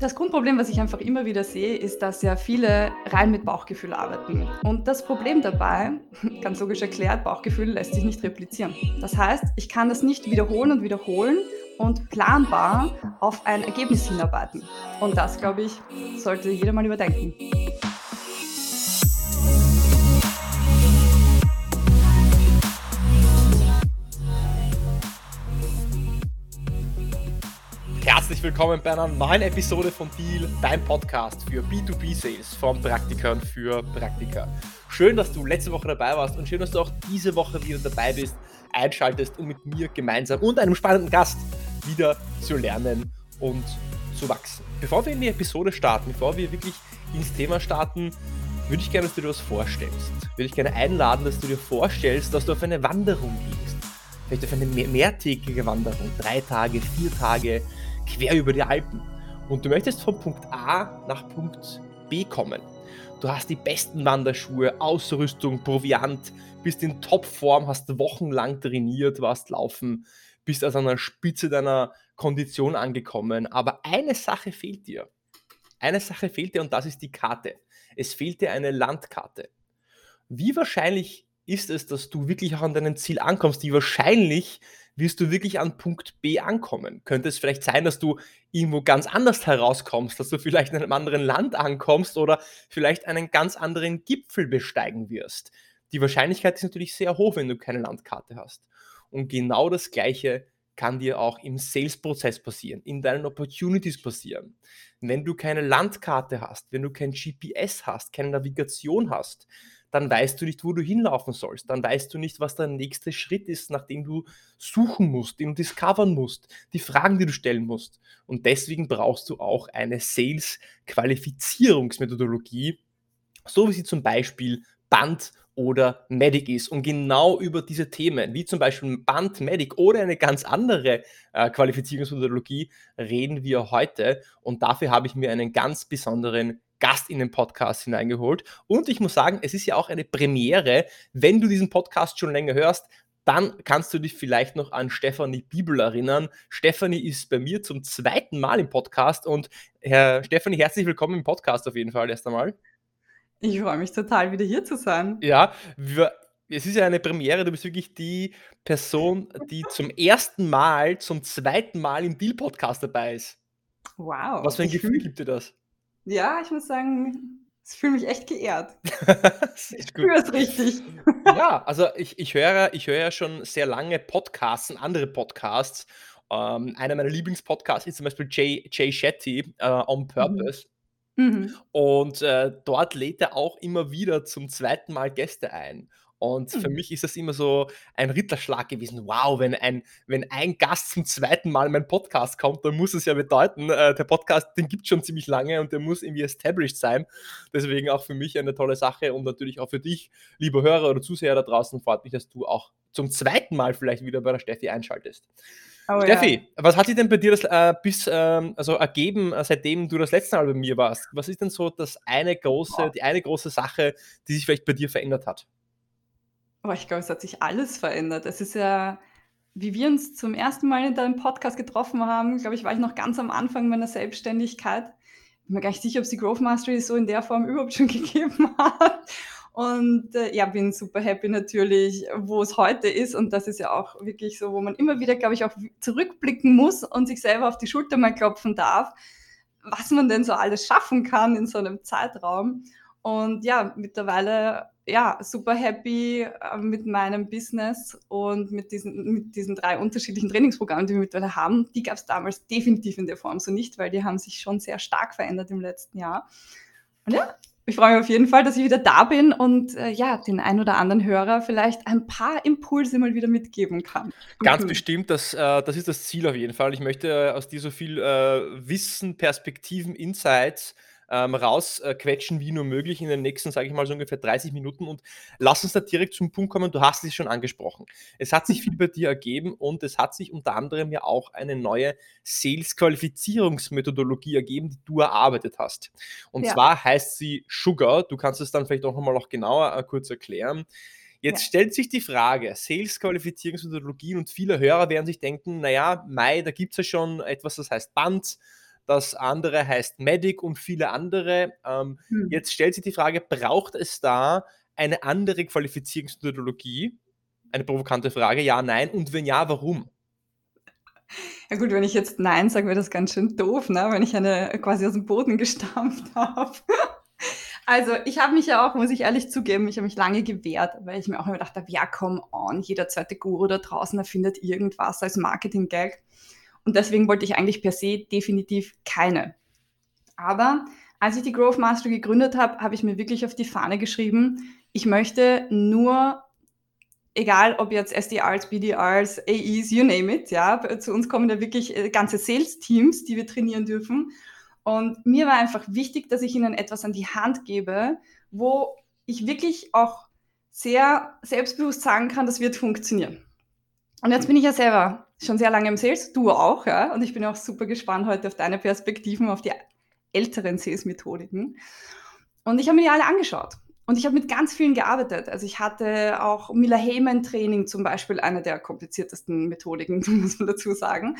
Das Grundproblem, was ich einfach immer wieder sehe, ist, dass ja viele rein mit Bauchgefühl arbeiten. Und das Problem dabei, ganz logisch erklärt, Bauchgefühl lässt sich nicht replizieren. Das heißt, ich kann das nicht wiederholen und wiederholen und planbar auf ein Ergebnis hinarbeiten. Und das, glaube ich, sollte jeder mal überdenken. Herzlich willkommen bei einer neuen Episode von Deal, dein Podcast für B2B-Sales von Praktikern für Praktika. Schön, dass du letzte Woche dabei warst und schön, dass du auch diese Woche wieder dabei bist, einschaltest, um mit mir gemeinsam und einem spannenden Gast wieder zu lernen und zu wachsen. Bevor wir in die Episode starten, bevor wir wirklich ins Thema starten, würde ich gerne, dass du dir was vorstellst. Würde ich gerne einladen, dass du dir vorstellst, dass du auf eine Wanderung gehst. Vielleicht auf eine mehrtägige Wanderung, drei Tage, vier Tage, quer über die Alpen. Und du möchtest von Punkt A nach Punkt B kommen. Du hast die besten Wanderschuhe, Ausrüstung, Proviant, bist in Topform, hast wochenlang trainiert, warst laufen, bist also an der Spitze deiner Kondition angekommen. Aber eine Sache fehlt dir. Eine Sache fehlt dir und das ist die Karte. Es fehlt dir eine Landkarte. Wie wahrscheinlich ist es, dass du wirklich auch an deinem Ziel ankommst? Wie wahrscheinlich wirst du wirklich an Punkt B ankommen? Könnte es vielleicht sein, dass du irgendwo ganz anders herauskommst, dass du vielleicht in einem anderen Land ankommst oder vielleicht einen ganz anderen Gipfel besteigen wirst? Die Wahrscheinlichkeit ist natürlich sehr hoch, wenn du keine Landkarte hast. Und genau das Gleiche kann dir auch im Sales-Prozess passieren, in deinen Opportunities passieren. Wenn du keine Landkarte hast, wenn du kein GPS hast, keine Navigation hast, dann weißt du nicht, wo du hinlaufen sollst. Dann weißt du nicht, was der nächste Schritt ist, nachdem du suchen musst, den du discovern musst, die Fragen, die du stellen musst. Und deswegen brauchst du auch eine Sales-Qualifizierungsmethodologie, so wie sie zum Beispiel Band oder Medic ist. Und genau über diese Themen, wie zum Beispiel Band, Medic oder eine ganz andere äh, Qualifizierungsmethodologie, reden wir heute. Und dafür habe ich mir einen ganz besonderen Gast in den Podcast hineingeholt. Und ich muss sagen, es ist ja auch eine Premiere. Wenn du diesen Podcast schon länger hörst, dann kannst du dich vielleicht noch an Stefanie Bibel erinnern. Stefanie ist bei mir zum zweiten Mal im Podcast und Herr Stefanie, herzlich willkommen im Podcast auf jeden Fall erst einmal. Ich freue mich total, wieder hier zu sein. Ja, wir, es ist ja eine Premiere, du bist wirklich die Person, die zum ersten Mal, zum zweiten Mal im Deal-Podcast dabei ist. Wow. Was für ein Gefühl gibt dir das? Ja, ich muss sagen, ich fühle mich echt geehrt. ich spüre es richtig. ja, also ich, ich höre ich höre ja schon sehr lange Podcasts andere Podcasts. Ähm, einer meiner Lieblingspodcasts ist zum Beispiel Jay, Jay Shetty, äh, On mhm. Purpose. Mhm. Und äh, dort lädt er auch immer wieder zum zweiten Mal Gäste ein. Und für mhm. mich ist das immer so ein Ritterschlag gewesen. Wow, wenn ein, wenn ein Gast zum zweiten Mal in meinen Podcast kommt, dann muss es ja bedeuten, äh, der Podcast, den gibt es schon ziemlich lange und der muss irgendwie established sein. Deswegen auch für mich eine tolle Sache und natürlich auch für dich, lieber Hörer oder Zuseher da draußen, freut mich, dass du auch zum zweiten Mal vielleicht wieder bei der Steffi einschaltest. Oh, Steffi, ja. was hat sich denn bei dir das, äh, bis, ähm, also ergeben, äh, seitdem du das letzte Mal bei mir warst? Was ist denn so das eine große, die eine große Sache, die sich vielleicht bei dir verändert hat? Aber ich glaube, es hat sich alles verändert. Es ist ja, wie wir uns zum ersten Mal in deinem Podcast getroffen haben, glaube ich, war ich noch ganz am Anfang meiner Selbstständigkeit. Bin mir gar nicht sicher, ob es die Growth Mastery so in der Form überhaupt schon gegeben hat. Und äh, ja, bin super happy natürlich, wo es heute ist. Und das ist ja auch wirklich so, wo man immer wieder, glaube ich, auch zurückblicken muss und sich selber auf die Schulter mal klopfen darf, was man denn so alles schaffen kann in so einem Zeitraum. Und ja, mittlerweile ja, super happy äh, mit meinem Business und mit diesen, mit diesen drei unterschiedlichen Trainingsprogrammen, die wir mittlerweile haben. Die gab es damals definitiv in der Form so nicht, weil die haben sich schon sehr stark verändert im letzten Jahr. Und ja, ich freue mich auf jeden Fall, dass ich wieder da bin und äh, ja, den ein oder anderen Hörer vielleicht ein paar Impulse mal wieder mitgeben kann. Ganz mhm. bestimmt, das, äh, das ist das Ziel auf jeden Fall. Ich möchte äh, aus dir so viel äh, Wissen, Perspektiven, Insights ähm, rausquetschen, wie nur möglich in den nächsten, sage ich mal, so ungefähr 30 Minuten. Und lass uns da direkt zum Punkt kommen. Du hast es schon angesprochen. Es hat sich viel bei dir ergeben und es hat sich unter anderem ja auch eine neue Sales-Qualifizierungsmethodologie ergeben, die du erarbeitet hast. Und ja. zwar heißt sie Sugar. Du kannst es dann vielleicht auch nochmal noch genauer äh, kurz erklären. Jetzt ja. stellt sich die Frage, Sales-Qualifizierungsmethodologien und viele Hörer werden sich denken, naja, Mai, da gibt es ja schon etwas, das heißt Band, das andere heißt Medic und viele andere. Ähm, hm. Jetzt stellt sich die Frage, braucht es da eine andere Qualifizierungsmethodologie? Eine provokante Frage, ja, nein. Und wenn ja, warum? Ja gut, wenn ich jetzt Nein sage, wäre das ganz schön doof, ne? wenn ich eine quasi aus dem Boden gestampft habe. Also ich habe mich ja auch, muss ich ehrlich zugeben, ich habe mich lange gewehrt, weil ich mir auch immer gedacht habe, ja komm on, jeder zweite Guru da draußen erfindet irgendwas als Marketing-Gag. Und deswegen wollte ich eigentlich per se definitiv keine. Aber als ich die Growth Mastery gegründet habe, habe ich mir wirklich auf die Fahne geschrieben, ich möchte nur egal ob jetzt SDRs, BDRs, AEs, you name it, ja, zu uns kommen ja wirklich äh, ganze Sales-Teams, die wir trainieren dürfen. Und mir war einfach wichtig, dass ich ihnen etwas an die Hand gebe, wo ich wirklich auch sehr selbstbewusst sagen kann, das wird funktionieren. Und jetzt bin ich ja selber schon sehr lange im Sales, du auch, ja, und ich bin auch super gespannt heute auf deine Perspektiven, auf die älteren Sales-Methodiken. Und ich habe mir die alle angeschaut. Und ich habe mit ganz vielen gearbeitet. Also ich hatte auch Miller Heyman Training zum Beispiel, eine der kompliziertesten Methodiken, muss man dazu sagen.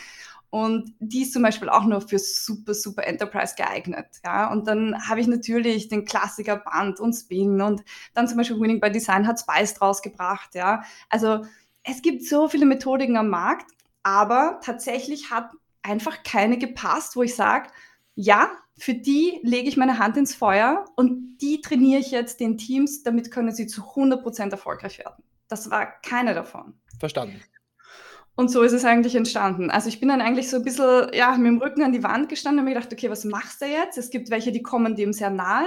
Und die ist zum Beispiel auch nur für super, super Enterprise geeignet. Ja, und dann habe ich natürlich den Klassiker Band und Spin und dann zum Beispiel Winning by Design hat Spice draus gebracht. Ja, also es gibt so viele Methodiken am Markt, aber tatsächlich hat einfach keine gepasst, wo ich sage, ja, für die lege ich meine Hand ins Feuer und die trainiere ich jetzt den Teams, damit können sie zu 100% erfolgreich werden. Das war keine davon. Verstanden. Und so ist es eigentlich entstanden. Also ich bin dann eigentlich so ein bisschen ja, mit dem Rücken an die Wand gestanden und mir gedacht, okay, was machst du jetzt? Es gibt welche, die kommen dem sehr nahe.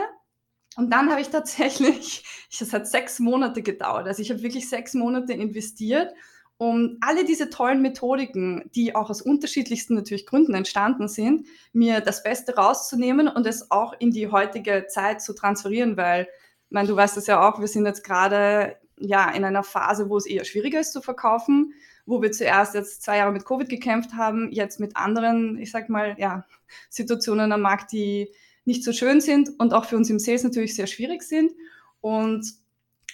Und dann habe ich tatsächlich, das hat sechs Monate gedauert. Also ich habe wirklich sechs Monate investiert um alle diese tollen Methodiken, die auch aus unterschiedlichsten natürlich Gründen entstanden sind, mir das Beste rauszunehmen und es auch in die heutige Zeit zu transferieren, weil, ich meine, du weißt es ja auch, wir sind jetzt gerade ja in einer Phase, wo es eher schwieriger ist zu verkaufen, wo wir zuerst jetzt zwei Jahre mit Covid gekämpft haben, jetzt mit anderen, ich sag mal, ja, Situationen am Markt, die nicht so schön sind und auch für uns im Sales natürlich sehr schwierig sind. Und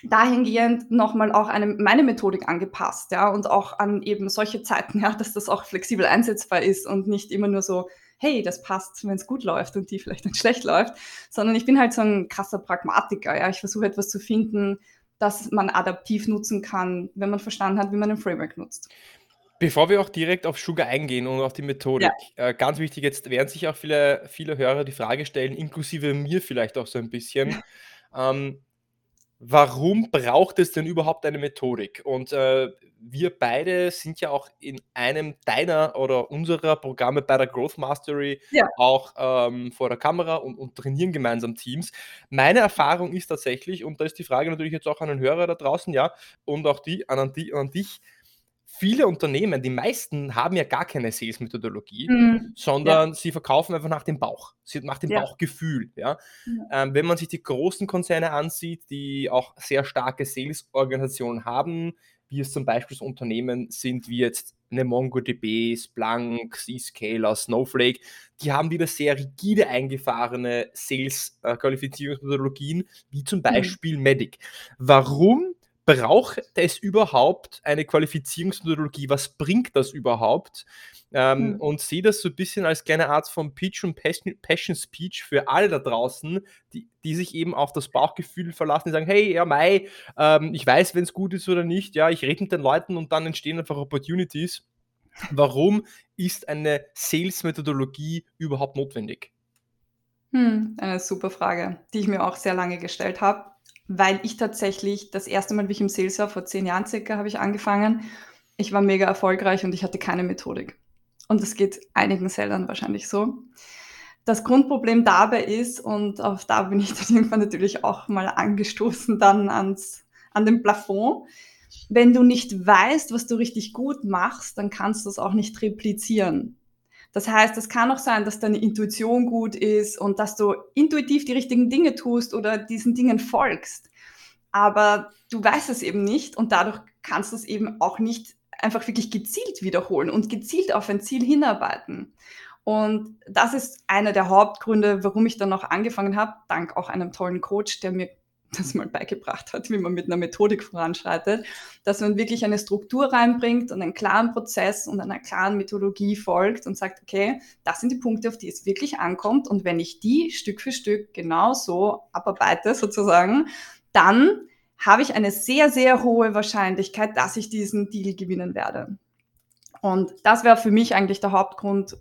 dahingehend nochmal auch eine, meine Methodik angepasst, ja, und auch an eben solche Zeiten, ja, dass das auch flexibel einsetzbar ist und nicht immer nur so, hey, das passt, wenn es gut läuft und die vielleicht nicht schlecht läuft, sondern ich bin halt so ein krasser Pragmatiker, ja, ich versuche etwas zu finden, das man adaptiv nutzen kann, wenn man verstanden hat, wie man ein Framework nutzt. Bevor wir auch direkt auf Sugar eingehen und auf die Methodik, ja. äh, ganz wichtig, jetzt werden sich auch viele, viele Hörer die Frage stellen, inklusive mir vielleicht auch so ein bisschen, ähm, warum braucht es denn überhaupt eine Methodik? Und äh, wir beide sind ja auch in einem deiner oder unserer Programme bei der Growth Mastery ja. auch ähm, vor der Kamera und, und, trainieren gemeinsam Teams. Meine Erfahrung ist tatsächlich, und da ist die Frage natürlich jetzt auch an den Hörer da draußen, ja, und auch die, an, an, die, an dich, viele Unternehmen, die meisten haben ja gar keine Sales-Methodologie, mhm. sondern ja. sie verkaufen einfach nach dem Bauch, nach dem ja. Bauchgefühl. Ja? ja. Ähm, wenn man sich die großen Konzerne ansieht, die auch sehr starke Sales-Organisationen haben, wie es zum Beispiel so Unternehmen sind wie jetzt eine MongoDB, Splunk, Zscaler, Snowflake, die haben wieder sehr rigide eingefahrene Sales-Qualifizierungsmethodologien, wie zum mhm. Beispiel mhm. Medic. Warum braucht es überhaupt eine Qualifizierungsmethodologie? Was bringt das überhaupt? Ähm, mhm. Und sehe das so ein bisschen als kleine Art von Pitch und Passion Speech für alle da draußen, die, die sich eben auf das Bauchgefühl verlassen, die sagen, hey, ja, Mai, ähm, ich weiß, wenn es gut ist oder nicht, ja, ich rede mit den Leuten und dann entstehen einfach Opportunities. Warum ist eine Sales-Methodologie überhaupt notwendig? Hm, eine super Frage, die ich mir auch sehr lange gestellt habe weil ich tatsächlich das erste Mal, wie ich im Sales war, vor zehn Jahren circa, habe ich angefangen. Ich war mega erfolgreich und ich hatte keine Methodik. Und das geht einigen Sellern wahrscheinlich so. Das Grundproblem dabei ist, und auf da bin ich dann irgendwann natürlich auch mal angestoßen dann ans, an den Plafond, wenn du nicht weißt, was du richtig gut machst, dann kannst du es auch nicht replizieren. Das heißt, es kann auch sein, dass deine Intuition gut ist und dass du intuitiv die richtigen Dinge tust oder diesen Dingen folgst. Aber du weißt es eben nicht und dadurch kannst du es eben auch nicht einfach wirklich gezielt wiederholen und gezielt auf ein Ziel hinarbeiten. Und das ist einer der Hauptgründe, warum ich dann noch angefangen habe, dank auch einem tollen Coach, der mir das mal beigebracht hat, wie man mit einer Methodik voranschreitet, dass man wirklich eine Struktur reinbringt und einen klaren Prozess und einer klaren Methodologie folgt und sagt, okay, das sind die Punkte, auf die es wirklich ankommt und wenn ich die Stück für Stück genau so abarbeite sozusagen, dann habe ich eine sehr, sehr hohe Wahrscheinlichkeit, dass ich diesen Deal gewinnen werde. Und das wäre für mich eigentlich der Hauptgrund.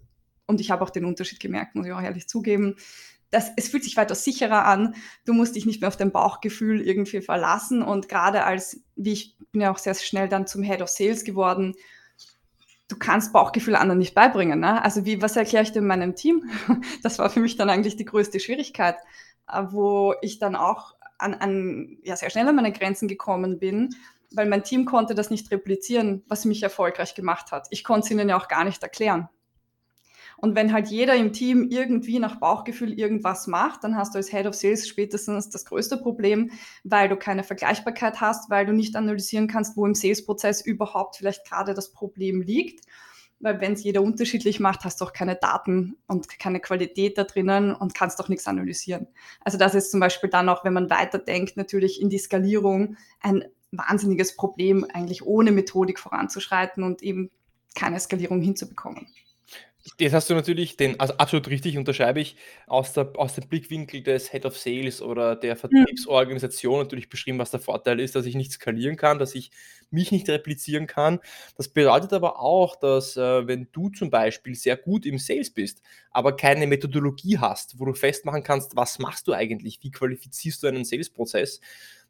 Und ich habe auch den Unterschied gemerkt, muss ich auch ehrlich zugeben. Das, es fühlt sich weiter sicherer an. Du musst dich nicht mehr auf dein Bauchgefühl irgendwie verlassen. Und gerade als, wie ich bin ja auch sehr schnell dann zum Head of Sales geworden, du kannst Bauchgefühl anderen nicht beibringen. Ne? Also wie, was erkläre ich denn meinem Team? Das war für mich dann eigentlich die größte Schwierigkeit, äh, wo ich dann auch an, an ja, sehr schnell an meine Grenzen gekommen bin, weil mein Team konnte das nicht replizieren, was mich erfolgreich gemacht hat. Ich konnte es ihnen ja auch gar nicht erklären. Und wenn halt jeder im Team irgendwie nach Bauchgefühl irgendwas macht, dann hast du als Head of Sales spätestens das größte Problem, weil du keine Vergleichbarkeit hast, weil du nicht analysieren kannst, wo im Sales-Prozess überhaupt vielleicht gerade das Problem liegt. Weil wenn es jeder unterschiedlich macht, hast du auch keine Daten und keine Qualität da drinnen und kannst auch nichts analysieren. Also das ist zum Beispiel dann auch, wenn man weiterdenkt, natürlich in die Skalierung ein wahnsinniges Problem, eigentlich ohne Methodik voranzuschreiten und eben keine Skalierung hinzubekommen. Jetzt hast du natürlich den, also absolut richtig, unterschreibe ich, aus, der, aus dem Blickwinkel des Head of Sales oder der Vertriebsorganisation natürlich beschrieben, was der Vorteil ist, dass ich nicht skalieren kann, dass ich mich nicht replizieren kann. Das bedeutet aber auch, dass äh, wenn du zum Beispiel sehr gut im Sales bist, aber keine Methodologie hast, wo du festmachen kannst, was machst du eigentlich, wie qualifizierst du einen Sales-Prozess,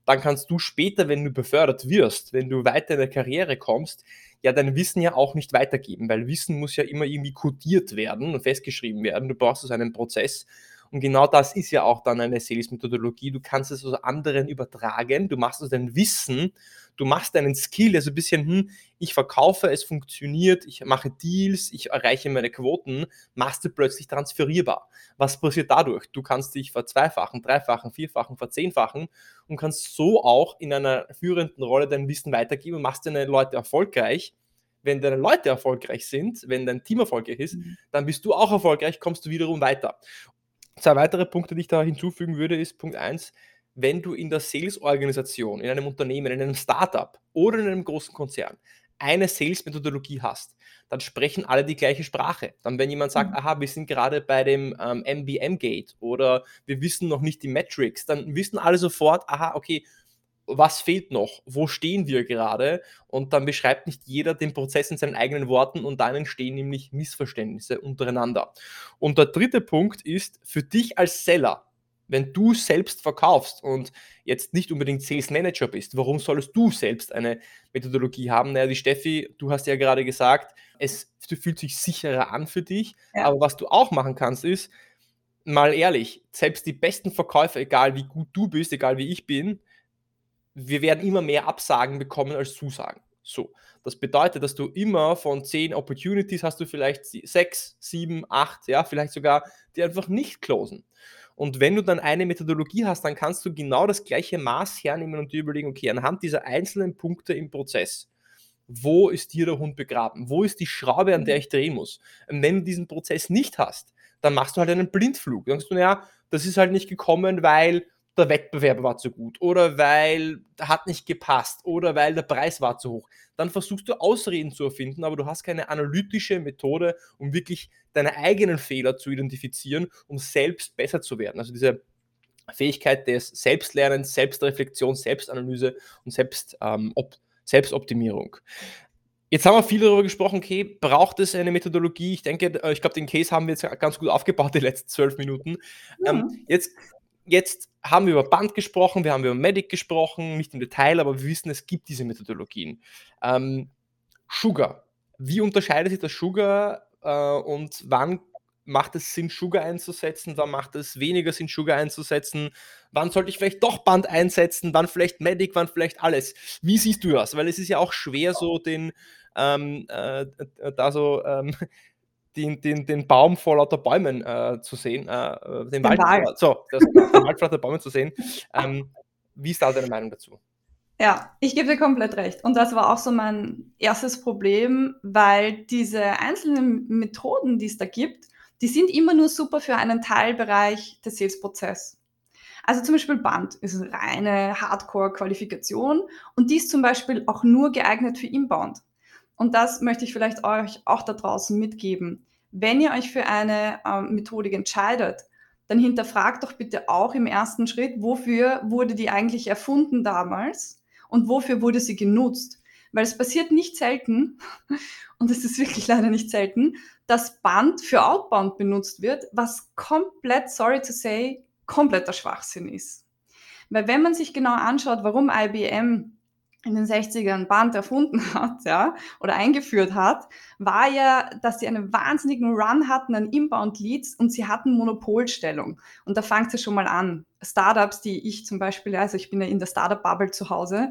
dann kannst du später, wenn du befördert wirst, wenn du weiter in der Karriere kommst, ja dein Wissen ja auch nicht weitergeben, weil Wissen muss ja immer irgendwie kodiert werden und festgeschrieben werden. Du brauchst also einen Prozess. Und genau das ist ja auch dann eine Sales-Methodologie. Du kannst es also anderen übertragen. Du machst also dein Wissen du machst deinen Skill, also ein bisschen, hm, ich verkaufe, es funktioniert, ich mache Deals, ich erreiche meine Quoten, machst du plötzlich transferierbar. Was passiert dadurch? Du kannst dich verzweifachen, dreifachen, vierfachen, verzehnfachen und kannst so auch in einer führenden Rolle dein Wissen weitergeben und machst deine Leute erfolgreich. Wenn deine Leute erfolgreich sind, wenn dein Team erfolgreich ist, mhm. dann bist du auch erfolgreich, kommst du wiederum weiter. Zwei weitere Punkte, die ich da hinzufügen würde, ist Punkt 1, wenn du in der Sales-Organisation, in einem Unternehmen, in einem Startup oder in einem großen Konzern eine Sales-Methodologie hast, dann sprechen alle die gleiche Sprache. Dann, wenn jemand sagt, mhm. aha, wir sind gerade bei dem ähm, MBM-Gate oder wir wissen noch nicht die Metrics, dann wissen alle sofort, aha, okay, was fehlt noch? Wo stehen wir gerade? Und dann beschreibt nicht jeder den Prozess in seinen eigenen Worten und dann entstehen nämlich Missverständnisse untereinander. Und der dritte Punkt ist, für dich als Seller, wenn du selbst verkaufst und jetzt nicht unbedingt Sales Manager bist, warum solltest du selbst eine Methodologie haben? Naja, die Steffi, du hast ja gerade gesagt, es fühlt sich sicherer an für dich, ja. aber was du auch machen kannst, ist, mal ehrlich, selbst die besten Verkäufer, egal wie gut du bist, egal wie ich bin, wir werden immer mehr Absagen bekommen als Zusagen. So, das bedeutet, dass du immer von zehn Opportunities hast du vielleicht sechs, sieben, acht, ja, vielleicht sogar die einfach nicht closen. Und wenn du dann eine Methodologie hast, dann kannst du genau das gleiche Maß hernehmen und dir überlegen, okay, anhand dieser einzelnen Punkte im Prozess, wo ist hier der Hund begraben? Wo ist die Schraube, an der ich drehen muss? Und wenn du diesen Prozess nicht hast, dann machst du halt einen Blindflug. Dann sagst du, naja, das ist halt nicht gekommen, weil der Wettbewerb war zu gut oder weil hat nicht gepasst oder weil der Preis war zu hoch. Dann versuchst du Ausreden zu erfinden, aber du hast keine analytische Methode, um wirklich deine eigenen Fehler zu identifizieren, um selbst besser zu werden. Also diese Fähigkeit des Selbstlernens, Selbstreflexion, Selbstanalyse und Selbst, ähm, Selbstoptimierung. Jetzt haben wir viel darüber gesprochen, okay, braucht es eine Methodologie? Ich denke, äh, ich glaube, den Case haben wir jetzt ganz gut aufgebaut, die letzten zwölf Minuten. Mhm. Ähm, jetzt jetzt haben wir über Band gesprochen, wir haben über Medic gesprochen, nicht im Detail, aber wir wissen, es gibt diese Methodologien. Ähm, Sugar. Wie unterscheidet sich das Sugar äh, und wann macht es Sinn, Sugar einzusetzen? Wann macht es weniger Sinn, Sugar einzusetzen? Wann sollte ich vielleicht doch Band einsetzen? Wann vielleicht Medic? Wann vielleicht alles? Wie siehst du das? Weil es ist ja auch schwer, so den ähm, äh, da so ähm, den, den, den Baum vor lauter Bäumen äh, zu sehen, äh, äh den, den Wald, Wald. So, das, den Wald vor lauter Bäumen zu sehen. Ähm, wie ist da deine Meinung dazu? Ja, ich gebe dir komplett recht. Und das war auch so mein erstes Problem, weil diese einzelnen Methoden, die es da gibt, die sind immer nur super für einen Teilbereich des Sales-Prozesses. Also zum Beispiel Band ist eine reine Hardcore-Qualifikation und die ist zum Beispiel auch nur geeignet für Inbound. Und das möchte ich vielleicht euch auch da draußen mitgeben. Wenn ihr euch für eine ähm, Methodik entscheidet, dann hinterfragt doch bitte auch im ersten Schritt, wofür wurde die eigentlich erfunden damals und wofür wurde sie genutzt. Weil es passiert nicht selten, und es ist wirklich leider nicht selten, dass Band für Outbound benutzt wird, was komplett, sorry to say, kompletter Schwachsinn ist. Weil wenn man sich genau anschaut, warum IBM in den 60ern Band erfunden hat, ja, oder eingeführt hat, war ja, dass sie einen wahnsinnigen Run hatten an Inbound-Leads und sie hatten Monopolstellung. Und da fängt es schon mal an. Startups, die ich zum Beispiel, also ich bin ja in der Startup-Bubble zu Hause,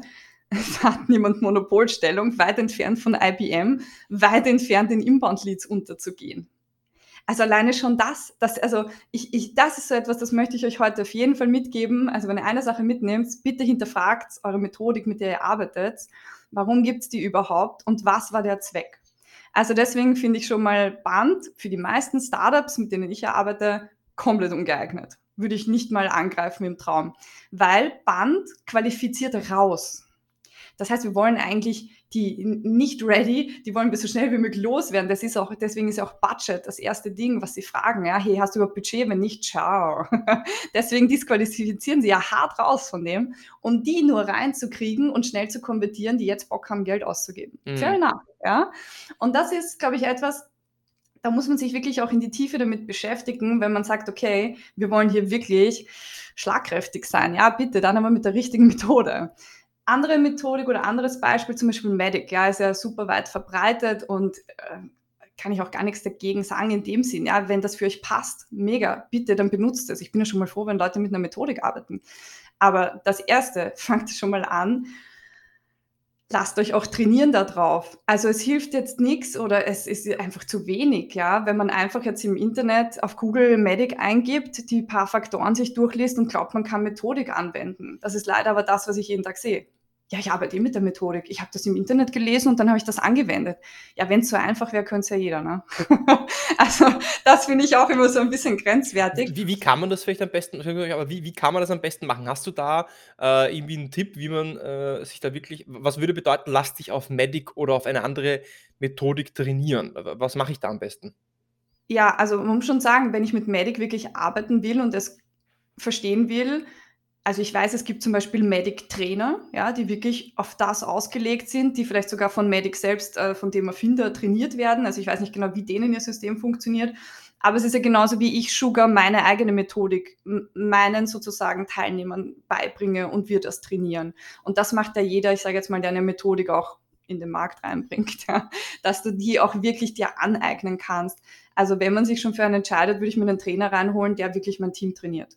hat niemand Monopolstellung, weit entfernt von IBM, weit entfernt in Inbound-Leads unterzugehen. Also alleine schon das, das, also ich, ich, das ist so etwas, das möchte ich euch heute auf jeden Fall mitgeben. Also wenn ihr eine Sache mitnehmt, bitte hinterfragt eure Methodik, mit der ihr arbeitet. Warum gibt's die überhaupt und was war der Zweck? Also deswegen finde ich schon mal Band für die meisten Startups, mit denen ich arbeite, komplett ungeeignet. Würde ich nicht mal angreifen im Traum. Weil Band qualifiziert raus. Das heißt, wir wollen eigentlich die nicht ready, die wollen wir so schnell wie möglich loswerden. Das ist auch, deswegen ist auch Budget das erste Ding, was sie fragen. Ja, hey, hast du überhaupt Budget? Wenn nicht, ciao. deswegen disqualifizieren sie ja hart raus von dem, um die nur reinzukriegen und schnell zu konvertieren, die jetzt Bock haben, Geld auszugeben. Mhm. Fair enough. Ja. Und das ist, glaube ich, etwas, da muss man sich wirklich auch in die Tiefe damit beschäftigen, wenn man sagt, okay, wir wollen hier wirklich schlagkräftig sein. Ja, bitte, dann aber mit der richtigen Methode andere Methodik oder anderes Beispiel, zum Beispiel Medic, ja, ist ja super weit verbreitet und äh, kann ich auch gar nichts dagegen sagen in dem Sinn. Ja, wenn das für euch passt, mega, bitte, dann benutzt es. Ich bin ja schon mal froh, wenn Leute mit einer Methodik arbeiten. Aber das erste, fangt schon mal an. Lasst euch auch trainieren darauf. Also es hilft jetzt nichts oder es ist einfach zu wenig, ja, wenn man einfach jetzt im Internet auf Google Medic eingibt, die paar Faktoren sich durchliest und glaubt, man kann Methodik anwenden. Das ist leider aber das, was ich jeden Tag sehe ja, ich arbeite eh mit der Methodik. Ich habe das im Internet gelesen und dann habe ich das angewendet. Ja, wenn es so einfach wäre, könnte es ja jeder. Ne? also das finde ich auch immer so ein bisschen grenzwertig. Wie, wie kann man das vielleicht am besten, aber wie, wie kann man das am besten machen? Hast du da äh, irgendwie einen Tipp, wie man äh, sich da wirklich, was würde bedeuten, lass dich auf Medic oder auf eine andere Methodik trainieren? Was mache ich da am besten? Ja, also man muss schon sagen, wenn ich mit Medic wirklich arbeiten will und es verstehen will, also ich weiß, es gibt zum Beispiel Medic-Trainer, ja, die wirklich auf das ausgelegt sind, die vielleicht sogar von Medic selbst, äh, von dem Erfinder trainiert werden. Also ich weiß nicht genau, wie denen ihr System funktioniert. Aber es ist ja genauso wie ich Sugar meine eigene Methodik meinen sozusagen Teilnehmern beibringe und wir das trainieren. Und das macht ja jeder, ich sage jetzt mal, der eine Methodik auch in den Markt reinbringt, ja, dass du die auch wirklich dir aneignen kannst. Also wenn man sich schon für einen entscheidet, würde ich mir einen Trainer reinholen, der wirklich mein Team trainiert.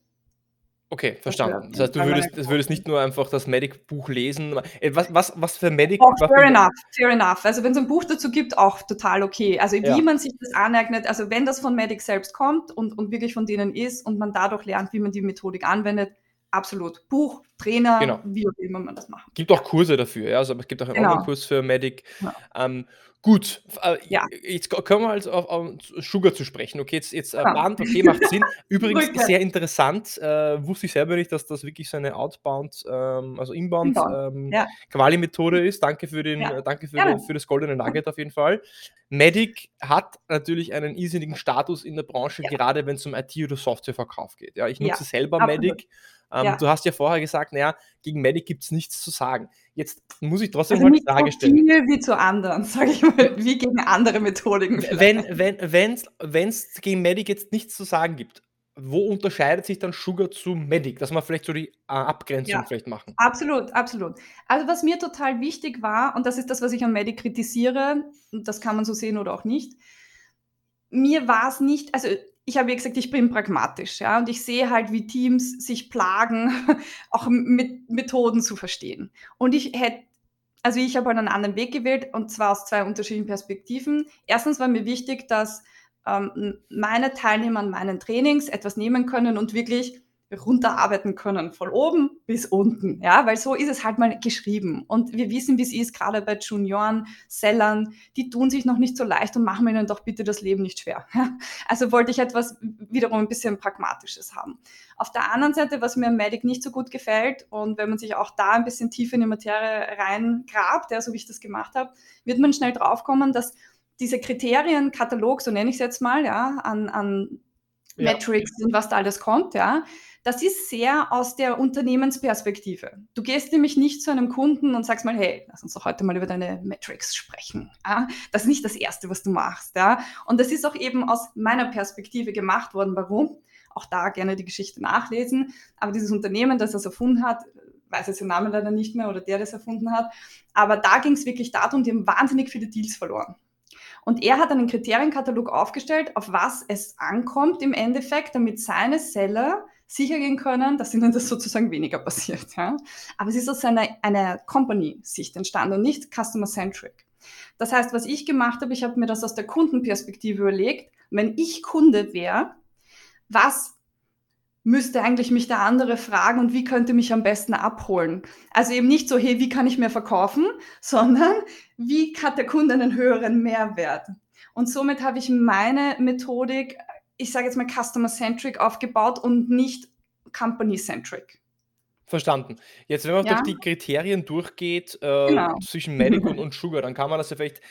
Okay, verstanden. Das heißt, du würdest, das würdest nicht nur einfach das Medic-Buch lesen. Äh, was, was, was für Medic? Oh, fair enough, fair enough. Also wenn es ein Buch dazu gibt, auch total okay. Also wie ja. man sich das aneignet, also wenn das von Medic selbst kommt und, und wirklich von denen ist und man dadurch lernt, wie man die Methodik anwendet, absolut. Buch, Trainer, genau. wie auch immer man das macht. Gibt auch Kurse dafür, ja. Also es gibt auch einen genau. Online-Kurs für Medic. Ja. Ähm, Gut, äh, ja. jetzt kommen wir also auf, auf Sugar zu sprechen. Okay, jetzt, jetzt äh, Band, okay, macht Sinn. Übrigens sehr interessant, äh, wusste ich selber nicht, dass das wirklich so eine Outbound, ähm, also Inbound, Inbound. Ähm, ja. Quali-Methode ist. Danke für, den, danke für, den, für das goldene Nugget auf jeden Fall. Medic hat natürlich einen irrsinnigen Status in der Branche, gerade wenn es um IT- oder Softwareverkauf geht. Ja, ich nutze selber Absolut. Medic. Ähm, ja. Du hast ja vorher gesagt, naja, gegen Medic gibt es nichts zu sagen. Jetzt muss ich trotzdem also mal die Frage stellen. Nicht so viel wie zu anderen, sage ich mal, wie gegen andere Methodiken. Wenn es wenn, gegen Medic jetzt nichts zu sagen gibt, wo unterscheidet sich dann Sugar zu Medic? Dass wir vielleicht so die äh, Abgrenzung ja, vielleicht machen. Absolut, absolut. Also was mir total wichtig war, und das ist das, was ich an Medic kritisiere, das kann man so sehen oder auch nicht, mir war es nicht, also ich habe gesagt, ich bin pragmatisch, ja, und ich sehe halt, wie Teams sich plagen, auch mit Methoden zu verstehen. Und ich hätte, also ich habe halt einen anderen Weg gewählt, und zwar aus zwei unterschiedlichen Perspektiven. Erstens war mir wichtig, dass ähm, meine Teilnehmer an meinen Trainings etwas nehmen können und wirklich runterarbeiten können, von oben bis unten, ja, weil so ist es halt mal geschrieben. Und wir wissen, wie es ist, gerade bei Junioren, Sellern, die tun sich noch nicht so leicht und machen ihnen doch bitte das Leben nicht schwer. Also wollte ich etwas wiederum ein bisschen Pragmatisches haben. Auf der anderen Seite, was mir am Medic nicht so gut gefällt und wenn man sich auch da ein bisschen tiefer in die Materie reingrabt, ja, so wie ich das gemacht habe, wird man schnell draufkommen, dass diese Kriterienkatalog, so nenne ich es jetzt mal, ja, an, an ja. Metrics und was da alles kommt, ja, das ist sehr aus der Unternehmensperspektive. Du gehst nämlich nicht zu einem Kunden und sagst mal, hey, lass uns doch heute mal über deine Metrics sprechen. Ja? Das ist nicht das Erste, was du machst. Ja? Und das ist auch eben aus meiner Perspektive gemacht worden. Warum? Auch da gerne die Geschichte nachlesen. Aber dieses Unternehmen, das das erfunden hat, weiß jetzt den Namen leider nicht mehr oder der das erfunden hat, aber da ging es wirklich darum, die haben wahnsinnig viele Deals verloren. Und er hat einen Kriterienkatalog aufgestellt, auf was es ankommt im Endeffekt, damit seine Seller sicher gehen können, dass ihnen das sozusagen weniger passiert. Ja? Aber es ist aus einer, einer Company-Sicht entstanden und nicht Customer-Centric. Das heißt, was ich gemacht habe, ich habe mir das aus der Kundenperspektive überlegt. Wenn ich Kunde wäre, was müsste eigentlich mich der andere fragen und wie könnte mich am besten abholen. Also eben nicht so, hey, wie kann ich mehr verkaufen, sondern wie hat der Kunde einen höheren Mehrwert. Und somit habe ich meine Methodik, ich sage jetzt mal Customer-Centric aufgebaut und nicht Company-Centric. Verstanden. Jetzt, wenn man ja. durch die Kriterien durchgeht äh, genau. zwischen Medic und, und Sugar, dann kann man das ja vielleicht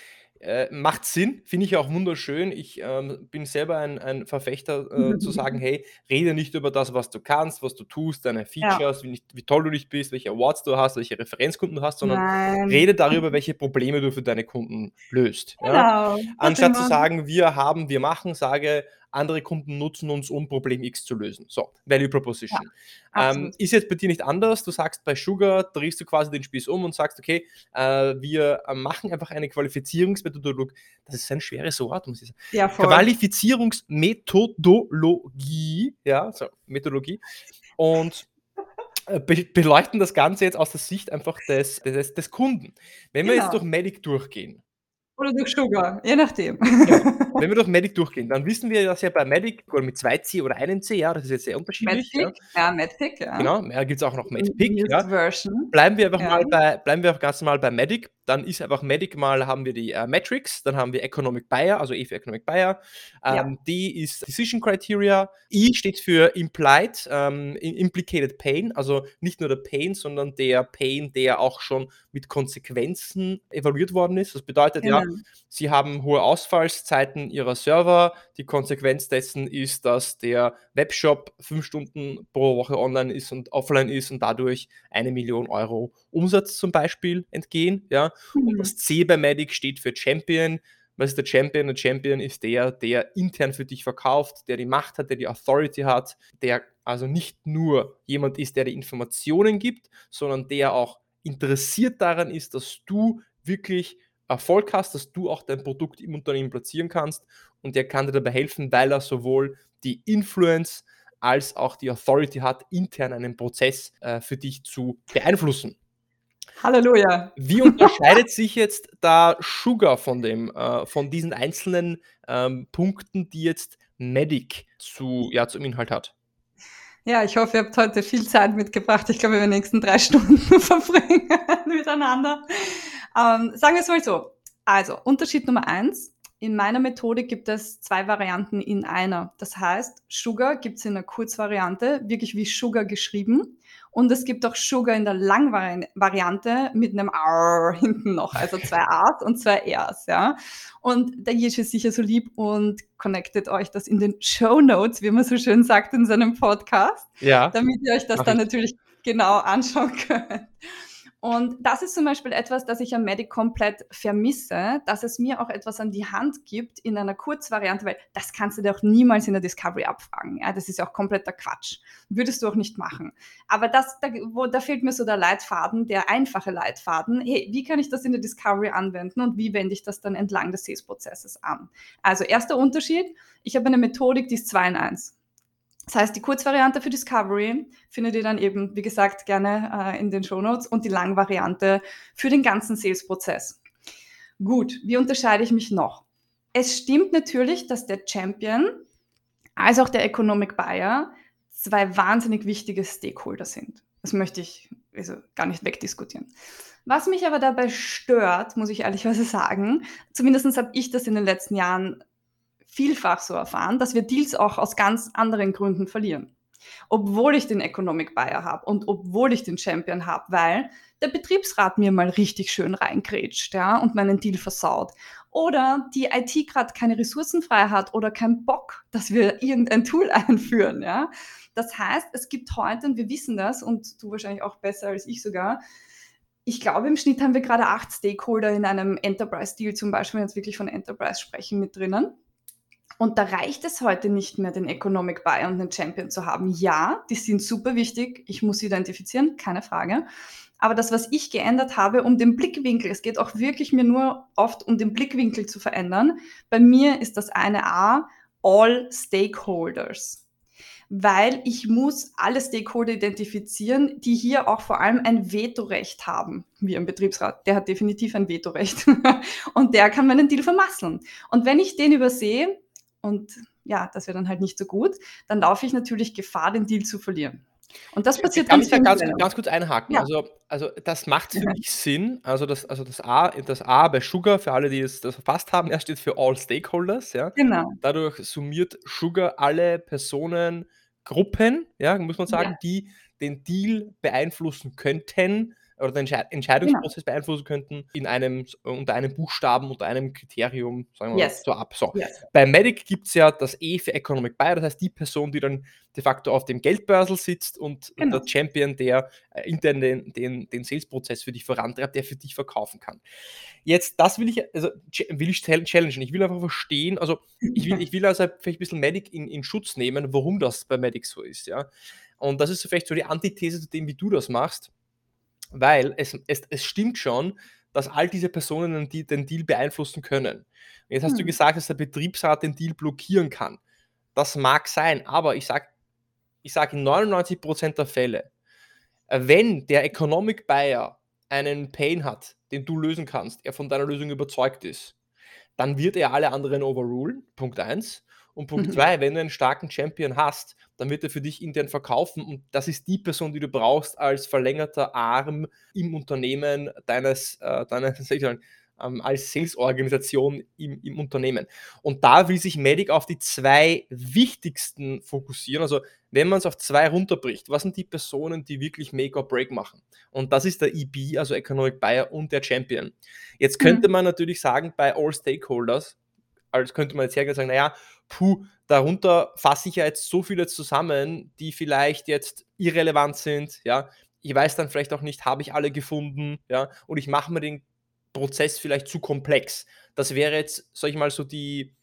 äh, macht Sinn, finde ich auch wunderschön. Ich ähm, bin selber ein, ein Verfechter äh, zu sagen, hey, rede nicht über das, was du kannst, was du tust, deine Features, ja. wie, wie, toll du dich bist, welche Awards du hast, welche Referenzkunden du hast, sondern Nein. rede darüber, welche Probleme du für deine Kunden löst. Genau. Ja? Anstatt zu sagen, wir haben, wir machen, sage, andere Kunden nutzen uns, um Problem X zu lösen. So, Value Proposition. Ja, ähm, ist jetzt bei dir nicht anders. Du sagst bei Sugar, drehst du quasi den Spieß um und sagst, okay, äh, wir äh, machen einfach eine Qualifizierungsmethodologie. Das ist ein schweres Wort, muss ich sagen. Ja, Qualifizierungsmethodologie, ja, so, Methodologie. Und äh, beleuchten das Ganze jetzt aus der Sicht einfach des, des, des Kunden. Wenn wir genau. jetzt durch Medic durchgehen, oder durch Sugar, je nachdem. Ja. Wenn wir durch Medic durchgehen, dann wissen wir, dass ja bei Medic oder mit zwei C oder einem C, ja, das ist jetzt sehr unterschiedlich. Medpick, ja, ja Medpick, ja. Genau, ja, gibt es auch noch Medpick. Ja. Version. Bleiben wir einfach mal bei, bleiben wir ganz normal bei Medic. Dann ist einfach Medic mal, haben wir die äh, Metrics, dann haben wir Economic Buyer, also E für Economic Buyer. Ähm, ja. D ist Decision Criteria. I steht für Implied, ähm, Implicated Pain, also nicht nur der Pain, sondern der Pain, der auch schon mit Konsequenzen evaluiert worden ist. Das bedeutet genau. ja, sie haben hohe Ausfallszeiten ihrer Server. Die Konsequenz dessen ist, dass der Webshop fünf Stunden pro Woche online ist und offline ist und dadurch eine Million Euro Umsatz zum Beispiel entgehen. Ja? Mhm. Und das C bei Medic steht für Champion. Was ist der Champion? Der Champion ist der, der intern für dich verkauft, der die Macht hat, der die Authority hat, der also nicht nur jemand ist, der die Informationen gibt, sondern der auch interessiert daran ist, dass du wirklich Erfolg hast, dass du auch dein Produkt im Unternehmen platzieren kannst und der kann dir dabei helfen, weil er sowohl die Influence als auch die Authority hat, intern einen Prozess äh, für dich zu beeinflussen. Halleluja. Wie unterscheidet sich jetzt da Sugar von dem, äh, von diesen einzelnen ähm, Punkten, die jetzt Medic zu, ja, zum Inhalt hat? Ja, ich hoffe, ihr habt heute viel Zeit mitgebracht. Ich glaube, wir werden die nächsten drei Stunden verbringen miteinander. Ähm, sagen wir es mal so. Also, Unterschied Nummer eins. In meiner Methode gibt es zwei Varianten in einer. Das heißt, Sugar gibt es in einer Kurzvariante, wirklich wie Sugar geschrieben. Und es gibt auch Sugar in der Langvariante mit einem R hinten noch, also zwei A's und zwei R's, ja. Und der Jesch ist sicher so lieb und connectet euch das in den Show Notes, wie man so schön sagt in seinem Podcast, ja. damit ihr euch das dann ich. natürlich genau anschauen könnt. Und das ist zum Beispiel etwas, das ich am Medic komplett vermisse, dass es mir auch etwas an die Hand gibt in einer Kurzvariante, weil das kannst du dir auch niemals in der Discovery abfragen. Ja, das ist ja auch kompletter Quatsch. Würdest du auch nicht machen. Aber das, da, wo, da fehlt mir so der Leitfaden, der einfache Leitfaden. Hey, wie kann ich das in der Discovery anwenden und wie wende ich das dann entlang des Sales-Prozesses an? Also erster Unterschied, ich habe eine Methodik, die ist 2 in 1. Das heißt, die Kurzvariante für Discovery findet ihr dann eben, wie gesagt, gerne äh, in den Show Notes und die Langvariante für den ganzen Sales-Prozess. Gut, wie unterscheide ich mich noch? Es stimmt natürlich, dass der Champion als auch der Economic Buyer zwei wahnsinnig wichtige Stakeholder sind. Das möchte ich also gar nicht wegdiskutieren. Was mich aber dabei stört, muss ich ehrlicherweise sagen, zumindest habe ich das in den letzten Jahren vielfach so erfahren, dass wir Deals auch aus ganz anderen Gründen verlieren. Obwohl ich den Economic Buyer habe und obwohl ich den Champion habe, weil der Betriebsrat mir mal richtig schön reingrätscht ja, und meinen Deal versaut. Oder die IT gerade keine Ressourcen frei hat oder keinen Bock, dass wir irgendein Tool einführen. Ja. Das heißt, es gibt heute, und wir wissen das, und du wahrscheinlich auch besser als ich sogar, ich glaube, im Schnitt haben wir gerade acht Stakeholder in einem Enterprise-Deal, zum Beispiel, wenn wir jetzt wirklich von Enterprise sprechen, mit drinnen. Und da reicht es heute nicht mehr, den Economic Buy und den Champion zu haben. Ja, die sind super wichtig. Ich muss sie identifizieren, keine Frage. Aber das, was ich geändert habe, um den Blickwinkel, es geht auch wirklich mir nur oft um den Blickwinkel zu verändern. Bei mir ist das eine A, All Stakeholders. Weil ich muss alle Stakeholder identifizieren, die hier auch vor allem ein Vetorecht haben, wie ein Betriebsrat. Der hat definitiv ein Vetorecht. und der kann meinen Deal vermasseln. Und wenn ich den übersehe, und ja, das wäre dann halt nicht so gut, dann laufe ich natürlich Gefahr, den Deal zu verlieren. Und das passiert ganz, ganz, ganz, ganz kurz einhaken. Ja. Also, also das macht für mich Sinn. Also das, also das A, das A bei Sugar, für alle, die es das verfasst haben, er steht für All Stakeholders. Ja. Genau. Dadurch summiert Sugar alle Personen, Gruppen, ja, muss man sagen, ja. die den Deal beeinflussen könnten oder den Entscheidungsprozess genau. beeinflussen könnten, in einem, unter einem Buchstaben, unter einem Kriterium, sagen wir yes. mal so ab. So. Yes. Bei Medic gibt es ja das E für Economic Buyer, das heißt die Person, die dann de facto auf dem Geldbörsel sitzt und genau. der Champion, der äh, intern den, den, den Sales-Prozess für dich vorantreibt, der für dich verkaufen kann. Jetzt, das will ich, also will ich challengen. Ich will einfach verstehen, also ich will, ich will also vielleicht ein bisschen Medic in, in Schutz nehmen, warum das bei Medic so ist, ja. Und das ist vielleicht so die Antithese zu dem, wie du das machst weil es, es, es stimmt schon, dass all diese Personen den, den Deal beeinflussen können. Jetzt hast hm. du gesagt, dass der Betriebsrat den Deal blockieren kann. Das mag sein, aber ich sage ich sag in 99% der Fälle, äh, wenn der Economic Buyer einen Pain hat, den du lösen kannst, er von deiner Lösung überzeugt ist, dann wird er alle anderen overrulen, Punkt 1. Und Punkt 2, mhm. wenn du einen starken Champion hast, dann wird er für dich intern verkaufen und das ist die Person, die du brauchst als verlängerter Arm im Unternehmen deines, äh, deines sagen, ähm, als Sales-Organisation im, im Unternehmen. Und da will sich Medic auf die zwei wichtigsten fokussieren. Also wenn man es auf zwei runterbricht, was sind die Personen, die wirklich Make or Break machen? Und das ist der EB, also Economic Buyer und der Champion. Jetzt könnte mhm. man natürlich sagen, bei All Stakeholders, als könnte man jetzt hergehen und sagen, naja, puh, darunter fasse ich ja jetzt so viele zusammen, die vielleicht jetzt irrelevant sind, ja. Ich weiß dann vielleicht auch nicht, habe ich alle gefunden, ja, und ich mache mir den Prozess vielleicht zu komplex. Das wäre jetzt, sag ich mal, so die,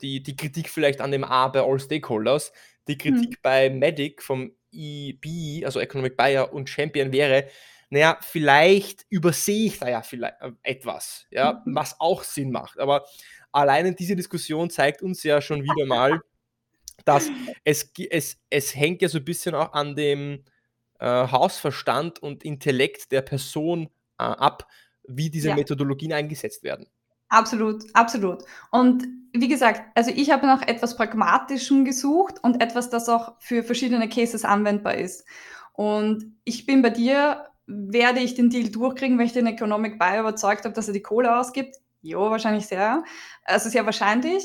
die, die Kritik vielleicht an dem A bei All Stakeholders. Die Kritik mhm. bei Medic vom EB, also Economic Buyer und Champion wäre, naja, vielleicht übersehe ich da ja vielleicht äh, etwas, ja, mhm. was auch Sinn macht. Aber alleine diese Diskussion zeigt uns ja schon wieder mal, dass es, es, es hängt ja so ein bisschen auch an dem äh, Hausverstand und Intellekt der Person äh, ab, wie diese ja. Methodologien eingesetzt werden. Absolut, absolut. Und wie gesagt, also ich habe nach etwas Pragmatischem gesucht und etwas, das auch für verschiedene Cases anwendbar ist. Und ich bin bei dir, werde ich den Deal durchkriegen, wenn ich den Economic Buyer überzeugt habe, dass er die Kohle ausgibt? Ja, wahrscheinlich sehr. Also sehr wahrscheinlich.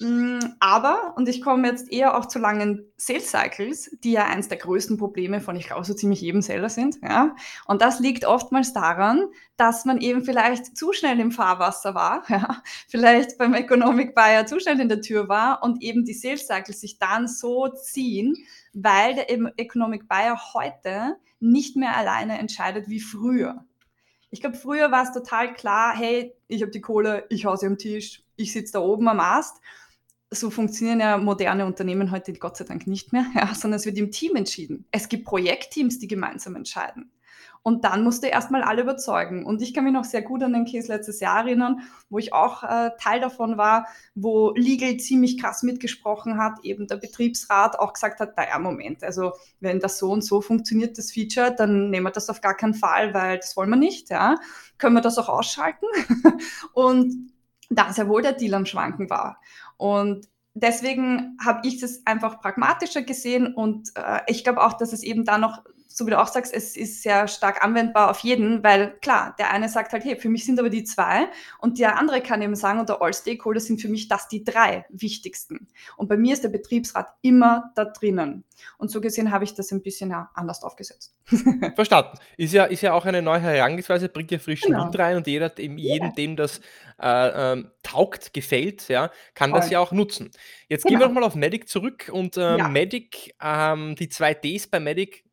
Mm, aber, und ich komme jetzt eher auch zu langen Sales Cycles, die ja eins der größten Probleme von, ich glaube, so ziemlich jedem Seller sind. Ja? Und das liegt oftmals daran, dass man eben vielleicht zu schnell im Fahrwasser war, ja? vielleicht beim Economic Buyer zu schnell in der Tür war und eben die Sales Cycles sich dann so ziehen, weil der Economic Buyer heute nicht mehr alleine entscheidet wie früher. Ich glaube, früher war es total klar, hey, ich habe die Kohle, ich hau sie am Tisch, ich sitze da oben am Ast. So funktionieren ja moderne Unternehmen heute Gott sei Dank nicht mehr, ja, sondern es wird im Team entschieden. Es gibt Projektteams, die gemeinsam entscheiden. Und dann musste erstmal alle überzeugen. Und ich kann mich noch sehr gut an den Case letztes Jahr erinnern, wo ich auch äh, Teil davon war, wo Legal ziemlich krass mitgesprochen hat, eben der Betriebsrat auch gesagt hat, naja, Moment, also wenn das so und so funktioniert, das Feature, dann nehmen wir das auf gar keinen Fall, weil das wollen wir nicht, ja. Können wir das auch ausschalten? und da sehr wohl der Deal am Schwanken war. Und deswegen habe ich das einfach pragmatischer gesehen und äh, ich glaube auch, dass es eben da noch so wie du auch sagst, es ist sehr stark anwendbar auf jeden, weil klar, der eine sagt halt, hey, für mich sind aber die zwei und der andere kann eben sagen, oder All Stakeholder sind für mich das die drei wichtigsten. Und bei mir ist der Betriebsrat immer da drinnen. Und so gesehen habe ich das ein bisschen anders aufgesetzt. Verstanden. Ist ja, ist ja auch eine neue Herangehensweise, bringt ja frischen genau. Wind rein und jeder, dem, jedem, yeah. dem das äh, ähm, taugt, gefällt, ja, kann Voll. das ja auch nutzen. Jetzt genau. gehen wir genau. nochmal auf Medic zurück und äh, ja. Medic, ähm, die zwei Ds bei Medic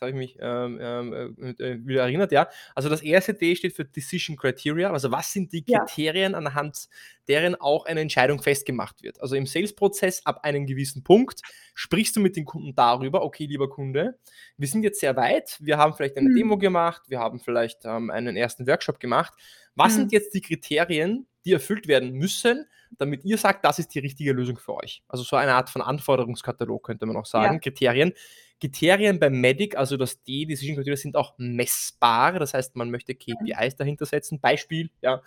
habe ich mich ähm, ähm, äh, äh, wieder erinnert, ja. Also das erste D steht für Decision Criteria, also was sind die Kriterien, ja. anhand deren auch eine Entscheidung festgemacht wird. Also im Sales-Prozess ab einem gewissen Punkt sprichst du mit dem Kunden darüber, okay, lieber Kunde, wir sind jetzt sehr weit, wir haben vielleicht eine mhm. Demo gemacht, wir haben vielleicht ähm, einen ersten Workshop gemacht. Was mhm. sind jetzt die Kriterien, die erfüllt werden müssen, damit ihr sagt, das ist die richtige Lösung für euch. Also so eine Art von Anforderungskatalog könnte man auch sagen, ja. Kriterien. Kriterien beim Medic, also das D, Decision Criteria, sind auch messbar. Das heißt, man möchte KPIs dahinter setzen. Beispiel, ja,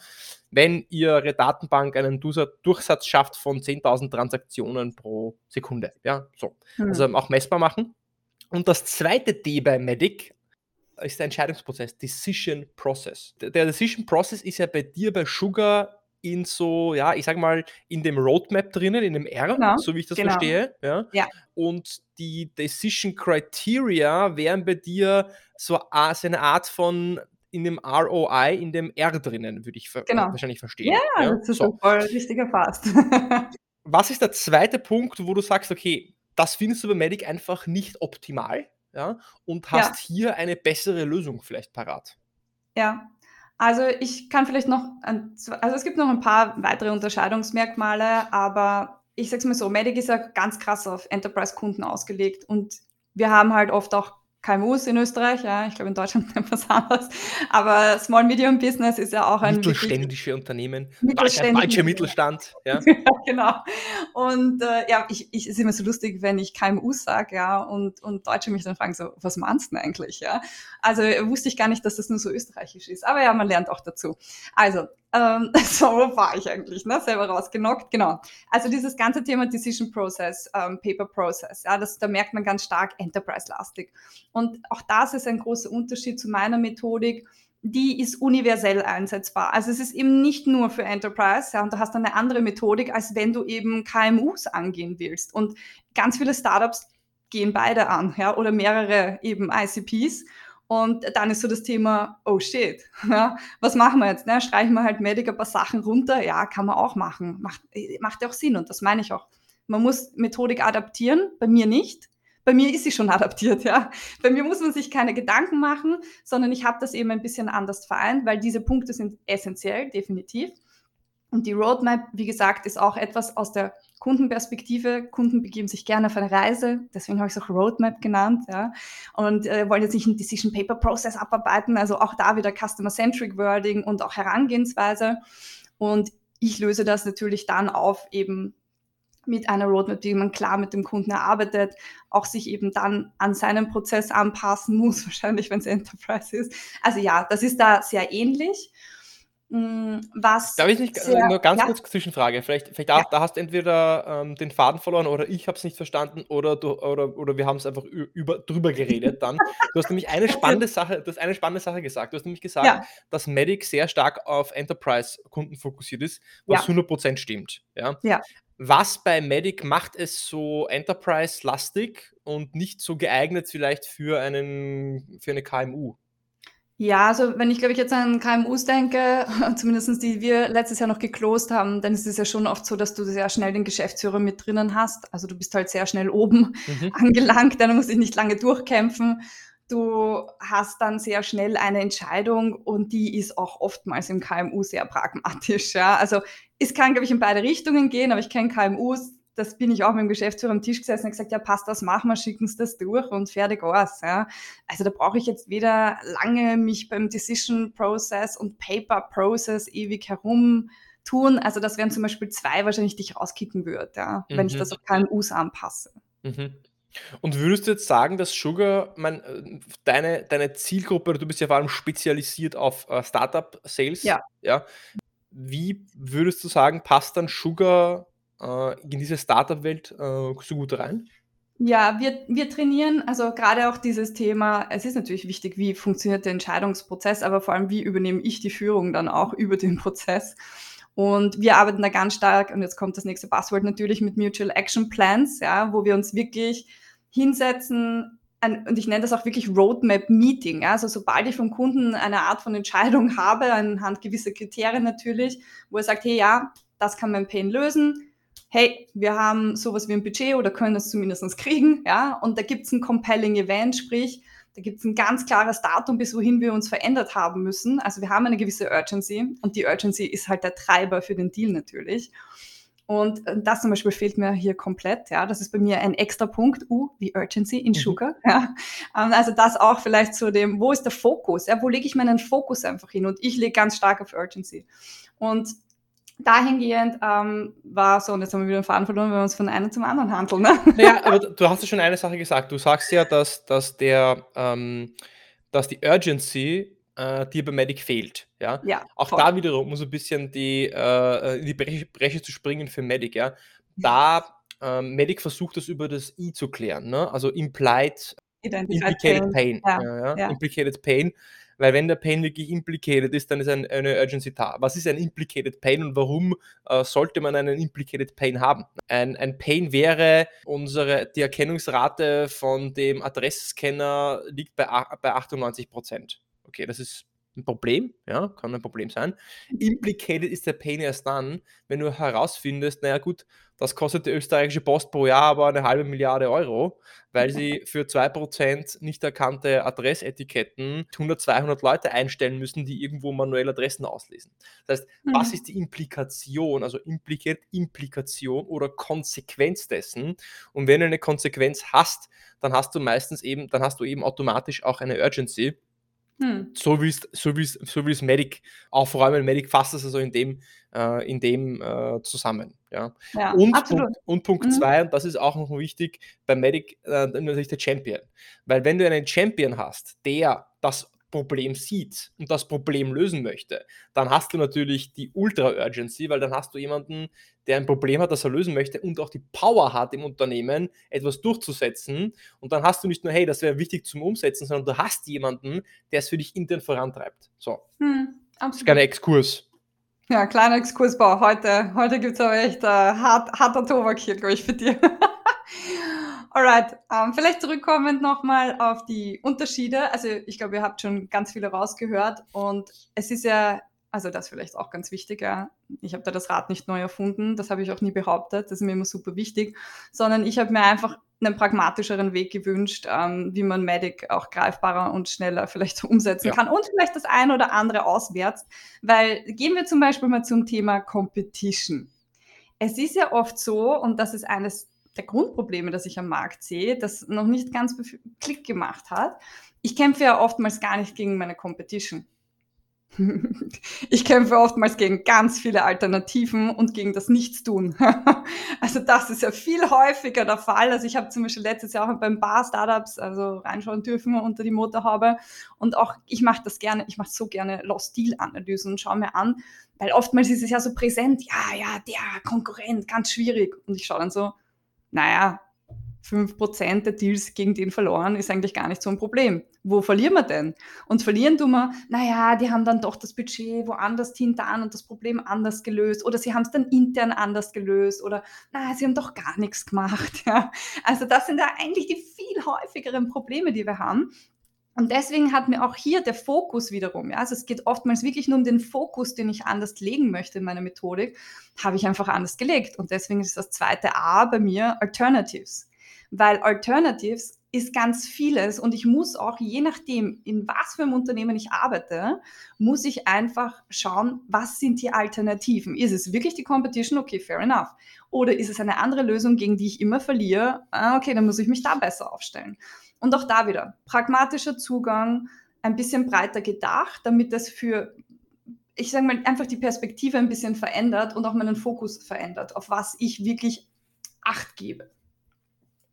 wenn Ihre Datenbank einen Durchsatz schafft von 10.000 Transaktionen pro Sekunde. Ja, so. Mhm. Also auch messbar machen. Und das zweite D bei Medic ist der Entscheidungsprozess, Decision Process. Der Decision Process ist ja bei dir bei Sugar in so, ja, ich sag mal, in dem Roadmap drinnen, in dem R, genau, so wie ich das genau. verstehe. Ja? ja. Und die Decision Criteria wären bei dir so, so eine Art von in dem ROI, in dem R drinnen, würde ich genau. wahrscheinlich verstehen. Ja, ja? das ist so. voll richtig erfasst. Was ist der zweite Punkt, wo du sagst, okay, das findest du bei Medic einfach nicht optimal ja, und hast ja. hier eine bessere Lösung vielleicht parat? Ja, also ich kann vielleicht noch, also es gibt noch ein paar weitere Unterscheidungsmerkmale, aber ich sage es mal so, Medic ist ja ganz krass auf Enterprise-Kunden ausgelegt und wir haben halt oft auch KMUs in Österreich, ja, ich glaube in Deutschland etwas anders, aber Small Medium Business ist ja auch ein mittelständische Unternehmen, deutscher Mittelstand, ja. genau. Und äh, ja, ich, ich ist immer so lustig, wenn ich KMUs sage, ja, und, und Deutsche mich dann fragen so, was meinst du denn eigentlich, ja? Also wusste ich gar nicht, dass das nur so österreichisch ist, aber ja, man lernt auch dazu. Also ähm, so war ich eigentlich, ne? selber rausgenockt. Genau. Also dieses ganze Thema Decision Process, ähm, Paper Process, ja, das, da merkt man ganz stark Enterprise-lastig. Und auch das ist ein großer Unterschied zu meiner Methodik. Die ist universell einsetzbar. Also es ist eben nicht nur für Enterprise, ja, und du hast eine andere Methodik, als wenn du eben KMUs angehen willst. Und ganz viele Startups gehen beide an, ja, oder mehrere eben ICPs. Und dann ist so das Thema, oh shit, ja, was machen wir jetzt? Ne? Streichen wir halt Medic ein paar Sachen runter? Ja, kann man auch machen. Macht, macht ja auch Sinn und das meine ich auch. Man muss Methodik adaptieren, bei mir nicht. Bei mir ist sie schon adaptiert, ja. Bei mir muss man sich keine Gedanken machen, sondern ich habe das eben ein bisschen anders vereint, weil diese Punkte sind essentiell, definitiv. Und die Roadmap, wie gesagt, ist auch etwas aus der Kundenperspektive. Kunden begeben sich gerne auf eine Reise, deswegen habe ich es auch Roadmap genannt, ja. Und äh, wollen jetzt nicht einen Decision Paper Process abarbeiten, also auch da wieder Customer-Centric Wording und auch Herangehensweise. Und ich löse das natürlich dann auf eben mit einer Roadmap, die man klar mit dem Kunden erarbeitet, auch sich eben dann an seinen Prozess anpassen muss, wahrscheinlich, wenn es Enterprise ist. Also ja, das ist da sehr ähnlich. Hm, was Darf ich nicht sehr, nur ganz ja? kurz Zwischenfrage? Vielleicht, vielleicht ja. da, hast du entweder ähm, den Faden verloren oder ich habe es nicht verstanden oder, du, oder, oder wir haben es einfach über, drüber geredet dann. Du hast nämlich eine spannende Sache, du hast eine spannende Sache gesagt. Du hast nämlich gesagt, ja. dass Medic sehr stark auf Enterprise-Kunden fokussiert ist, was 100% stimmt. Ja? ja. Was bei Medic macht es so Enterprise-lastig und nicht so geeignet vielleicht für, einen, für eine KMU? Ja, also wenn ich, glaube ich, jetzt an KMUs denke, zumindestens die wir letztes Jahr noch geclosed haben, dann ist es ja schon oft so, dass du sehr schnell den Geschäftsführer mit drinnen hast. Also du bist halt sehr schnell oben mhm. angelangt, dann musst du dich nicht lange durchkämpfen. Du hast dann sehr schnell eine Entscheidung und die ist auch oftmals im KMU sehr pragmatisch. Ja? Also es kann, glaube ich, in beide Richtungen gehen, aber ich kenne KMUs, das bin ich auch mit dem Geschäftsführer am Tisch gesessen und gesagt, ja, passt das, machen wir, schicken Sie das durch und fertig aus. Ja. Also da brauche ich jetzt weder lange mich beim Decision Process und Paper Process ewig herum tun. Also das wären zum Beispiel zwei wahrscheinlich, die ich rauskicken würde, ja, mhm. wenn ich mhm. das auf KMUs anpasse. Mhm. Und würdest du jetzt sagen, dass Sugar, mein, äh, deine, deine Zielgruppe, du bist ja vor allem spezialisiert auf uh, Startup-Sales, ja. ja. Wie würdest du sagen, passt dann Sugar äh, in diese Startup-Welt äh, so gut rein? Ja, wir, wir trainieren, also gerade auch dieses Thema, es ist natürlich wichtig, wie funktioniert der Entscheidungsprozess, aber vor allem, wie übernehme ich die Führung dann auch über den Prozess. Und wir arbeiten da ganz stark, und jetzt kommt das nächste Passwort natürlich mit Mutual Action Plans, ja, wo wir uns wirklich hinsetzen, ein, und ich nenne das auch wirklich Roadmap Meeting. Ja? Also sobald ich vom Kunden eine Art von Entscheidung habe, anhand gewisser Kriterien natürlich, wo er sagt, hey ja, das kann mein Pain lösen, hey, wir haben sowas wie ein Budget oder können es zumindest kriegen, ja, und da gibt es ein compelling Event, sprich, da gibt es ein ganz klares Datum, bis wohin wir uns verändert haben müssen. Also wir haben eine gewisse Urgency und die Urgency ist halt der Treiber für den Deal natürlich. Und das zum Beispiel fehlt mir hier komplett. Ja, das ist bei mir ein extra Punkt. Uh, die Urgency in mhm. Sugar. Mhm. Ja, ähm, also das auch vielleicht zu dem, wo ist der Fokus? Ja, wo lege ich meinen Fokus einfach hin? Und ich lege ganz stark auf Urgency. Und dahingehend ähm, war so, und jetzt haben wir wieder den Faden verloren, wenn wir uns von einem zum anderen handeln. Ne? Naja, aber du hast ja schon eine Sache gesagt. Du sagst ja, dass, dass, der, ähm, dass die Urgency äh, dir bei Medic fehlt. Ja? ja Auch voll. da wiederum, um so ein bisschen die, äh, in die Breche, Breche, zu springen für Medic. Ja? Da ähm, Medic versucht das über das I zu klären. Ne? Also implied, implicated pain. pain. Ja, ja. Implicated pain weil wenn der Pain wirklich implicated ist, dann ist ein, eine Urgency da. Was ist ein implicated Pain und warum äh, sollte man einen implicated Pain haben? Ein, ein Pain wäre, unsere, die Erkennungsrate von dem Adressscanner liegt bei, bei 98 Prozent. Okay, das ist ein Problem, ja, kann ein Problem sein. Implicated ist der Pain erst dann, wenn du herausfindest, naja gut, das kostet die österreichische Post pro Jahr aber eine halbe Milliarde Euro, weil sie für 2% nicht erkannte Adressetiketten 100, 200 Leute einstellen müssen, die irgendwo manuell Adressen auslesen. Das heißt, mhm. was ist die Implikation, also impliziert Implikation oder Konsequenz dessen? Und wenn du eine Konsequenz hast, dann hast du meistens eben, dann hast du eben automatisch auch eine Urgency hm. So wie es so wie's, so wie's Medic aufräumen, Medic fasst es also in dem, äh, in dem äh, zusammen. Ja. ja und, Punkt, und Punkt mhm. zwei, und das ist auch noch wichtig, bei Medic äh, natürlich der Champion. Weil wenn du einen Champion hast, der das Problem sieht und das Problem lösen möchte, dann hast du natürlich die Ultra-Urgency, weil dann hast du jemanden, der ein Problem hat, das er lösen möchte und auch die Power hat im Unternehmen, etwas durchzusetzen. Und dann hast du nicht nur, hey, das wäre wichtig zum Umsetzen, sondern du hast jemanden, der es für dich intern vorantreibt. So. Hm, das ist kein Exkurs. Ja, kleiner Exkursbau. Heute, heute gibt es aber echt äh, hart, harter Tobak hier, glaube ich, für dich. Alright, ähm, vielleicht zurückkommend nochmal auf die Unterschiede. Also ich glaube, ihr habt schon ganz viele rausgehört und es ist ja, also das vielleicht auch ganz wichtig, ja. Ich habe da das Rad nicht neu erfunden, das habe ich auch nie behauptet, das ist mir immer super wichtig, sondern ich habe mir einfach einen pragmatischeren Weg gewünscht, ähm, wie man Medic auch greifbarer und schneller vielleicht umsetzen ja. kann und vielleicht das eine oder andere auswärts, weil gehen wir zum Beispiel mal zum Thema Competition. Es ist ja oft so, und das ist eines der Grundprobleme, das ich am Markt sehe, das noch nicht ganz Klick gemacht hat. Ich kämpfe ja oftmals gar nicht gegen meine Competition. ich kämpfe oftmals gegen ganz viele Alternativen und gegen das Nichtstun. also das ist ja viel häufiger der Fall. Also ich habe zum Beispiel letztes Jahr auch beim Bar Startups also reinschauen dürfen unter die Motorhaube und auch ich mache das gerne, ich mache so gerne Lost Deal Analysen und schaue mir an, weil oftmals ist es ja so präsent, ja, ja, der Konkurrent, ganz schwierig und ich schaue dann so, naja, 5% der Deals gegen den verloren ist eigentlich gar nicht so ein Problem. Wo verlieren wir denn? Und verlieren tun wir, naja, die haben dann doch das Budget woanders hintan und das Problem anders gelöst oder sie haben es dann intern anders gelöst oder naja, sie haben doch gar nichts gemacht. Ja. Also das sind ja eigentlich die viel häufigeren Probleme, die wir haben. Und deswegen hat mir auch hier der Fokus wiederum, ja, also es geht oftmals wirklich nur um den Fokus, den ich anders legen möchte in meiner Methodik, habe ich einfach anders gelegt. Und deswegen ist das zweite A bei mir Alternatives. Weil Alternatives ist ganz vieles und ich muss auch, je nachdem, in was für einem Unternehmen ich arbeite, muss ich einfach schauen, was sind die Alternativen. Ist es wirklich die Competition? Okay, fair enough. Oder ist es eine andere Lösung, gegen die ich immer verliere? Ah, okay, dann muss ich mich da besser aufstellen. Und auch da wieder pragmatischer Zugang, ein bisschen breiter gedacht, damit das für, ich sage mal, einfach die Perspektive ein bisschen verändert und auch meinen Fokus verändert, auf was ich wirklich Acht gebe.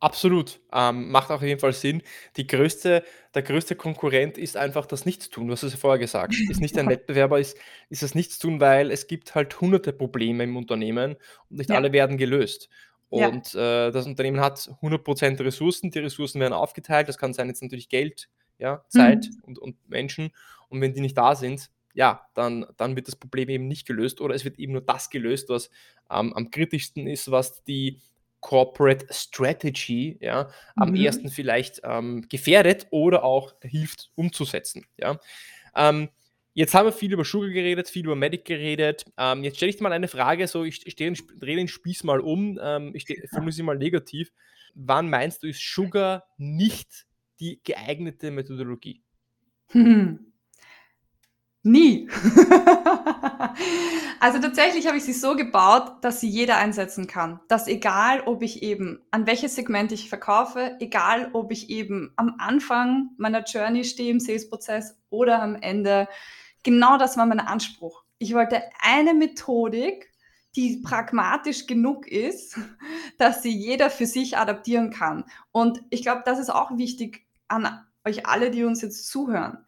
Absolut. Ähm, macht auch auf jeden Fall Sinn. Größte, der größte Konkurrent ist einfach das Nichtstun. Du hast es ja vorher gesagt. Ist nicht ein Wettbewerber, ist, ist das Nichtstun, weil es gibt halt hunderte Probleme im Unternehmen und nicht Ja. alle werden gelöst. Ja. Und äh, das Unternehmen hat 100% Ressourcen, die Ressourcen werden aufgeteilt. Das kann sein jetzt natürlich Geld, ja, Zeit Mhm. und, und Menschen. Und wenn die nicht da sind, ja, dann, dann wird das Problem eben nicht gelöst oder es wird eben nur das gelöst, was ähm, am kritischsten ist, was die Corporate Strategy ja, am Mhm. ersten vielleicht ähm, gefährdet oder auch hilft umzusetzen. Ja. Ähm, jetzt haben wir viel über Sugar geredet, viel über Medic geredet. Ähm, jetzt stelle ich dir mal eine Frage, so ich, ich den, drehe den Spieß mal um, ähm, ich formuliere sie mal negativ. Wann meinst du, ist Sugar nicht die geeignete Methodologie? Hm. Nie. also tatsächlich habe ich sie so gebaut, dass sie jeder einsetzen kann. Dass egal, ob ich eben an welches Segment ich verkaufe, egal, ob ich eben am Anfang meiner Journey stehe im Sales-Prozess oder am Ende, genau das war mein Anspruch. Ich wollte eine Methodik, die pragmatisch genug ist, dass sie jeder für sich adaptieren kann. Und ich glaube, das ist auch wichtig an euch alle, die uns jetzt zuhören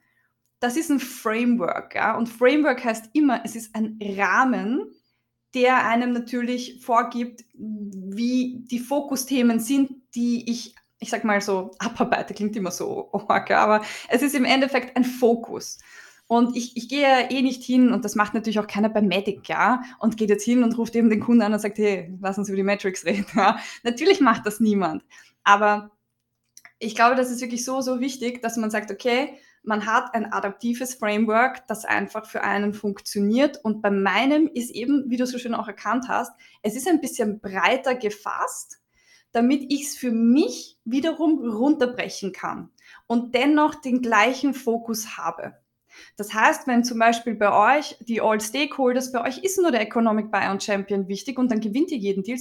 das ist ein Framework, ja. Und Framework heißt immer, es ist ein Rahmen, der einem natürlich vorgibt, wie die Fokusthemen sind, die ich, ich sag mal so, abarbeite, klingt immer so arg, ja, aber es ist im Endeffekt ein Fokus. Und ich, ich gehe eh nicht hin, und das macht natürlich auch keiner bei Medic, ja, und geht jetzt hin und ruft eben den Kunden an und sagt, hey, lass uns über die Metrics reden. Ja. Natürlich macht das niemand. Aber ich glaube, das ist wirklich so, so wichtig, dass man sagt, okay, man hat ein adaptives Framework, das einfach für einen funktioniert. Und bei meinem ist eben, wie du so schön auch erkannt hast, es ist ein bisschen breiter gefasst, damit ich es für mich wiederum runterbrechen kann und dennoch den gleichen Fokus habe. Das heißt, wenn zum Beispiel bei euch die All Stakeholders, bei euch ist nur der Economic Buy und Champion wichtig und dann gewinnt ihr jeden Deal,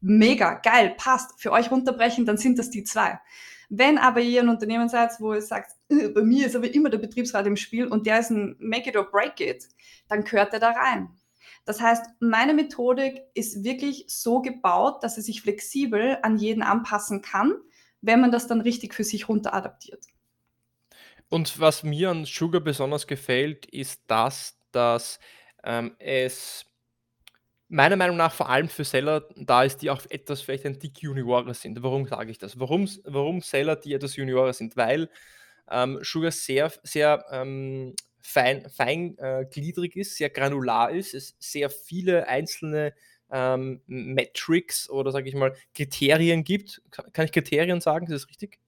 mega, geil, passt, für euch runterbrechen, dann sind das die zwei. Wenn aber ihr ein Unternehmen seid, wo ihr sagt, äh, bei mir ist aber immer der Betriebsrat im Spiel und der ist ein Make it or break it, dann gehört er da rein. Das heißt, meine Methodik ist wirklich so gebaut, dass sie sich flexibel an jeden anpassen kann, wenn man das dann richtig für sich runter adaptiert. Und was mir an Sugar besonders gefällt, ist das, dass ähm, es meiner Meinung nach vor allem für Seller da ist, die auch etwas vielleicht ein Tick Juniorer sind. Warum sage ich das? Warum, warum Seller, die etwas Juniorer sind? Weil ähm, Sugar sehr, sehr ähm, fein, feingliedrig äh, ist, sehr granular ist, es sehr viele einzelne ähm, Metrics oder sage ich mal Kriterien gibt. Kann ich Kriterien sagen? Ist das richtig?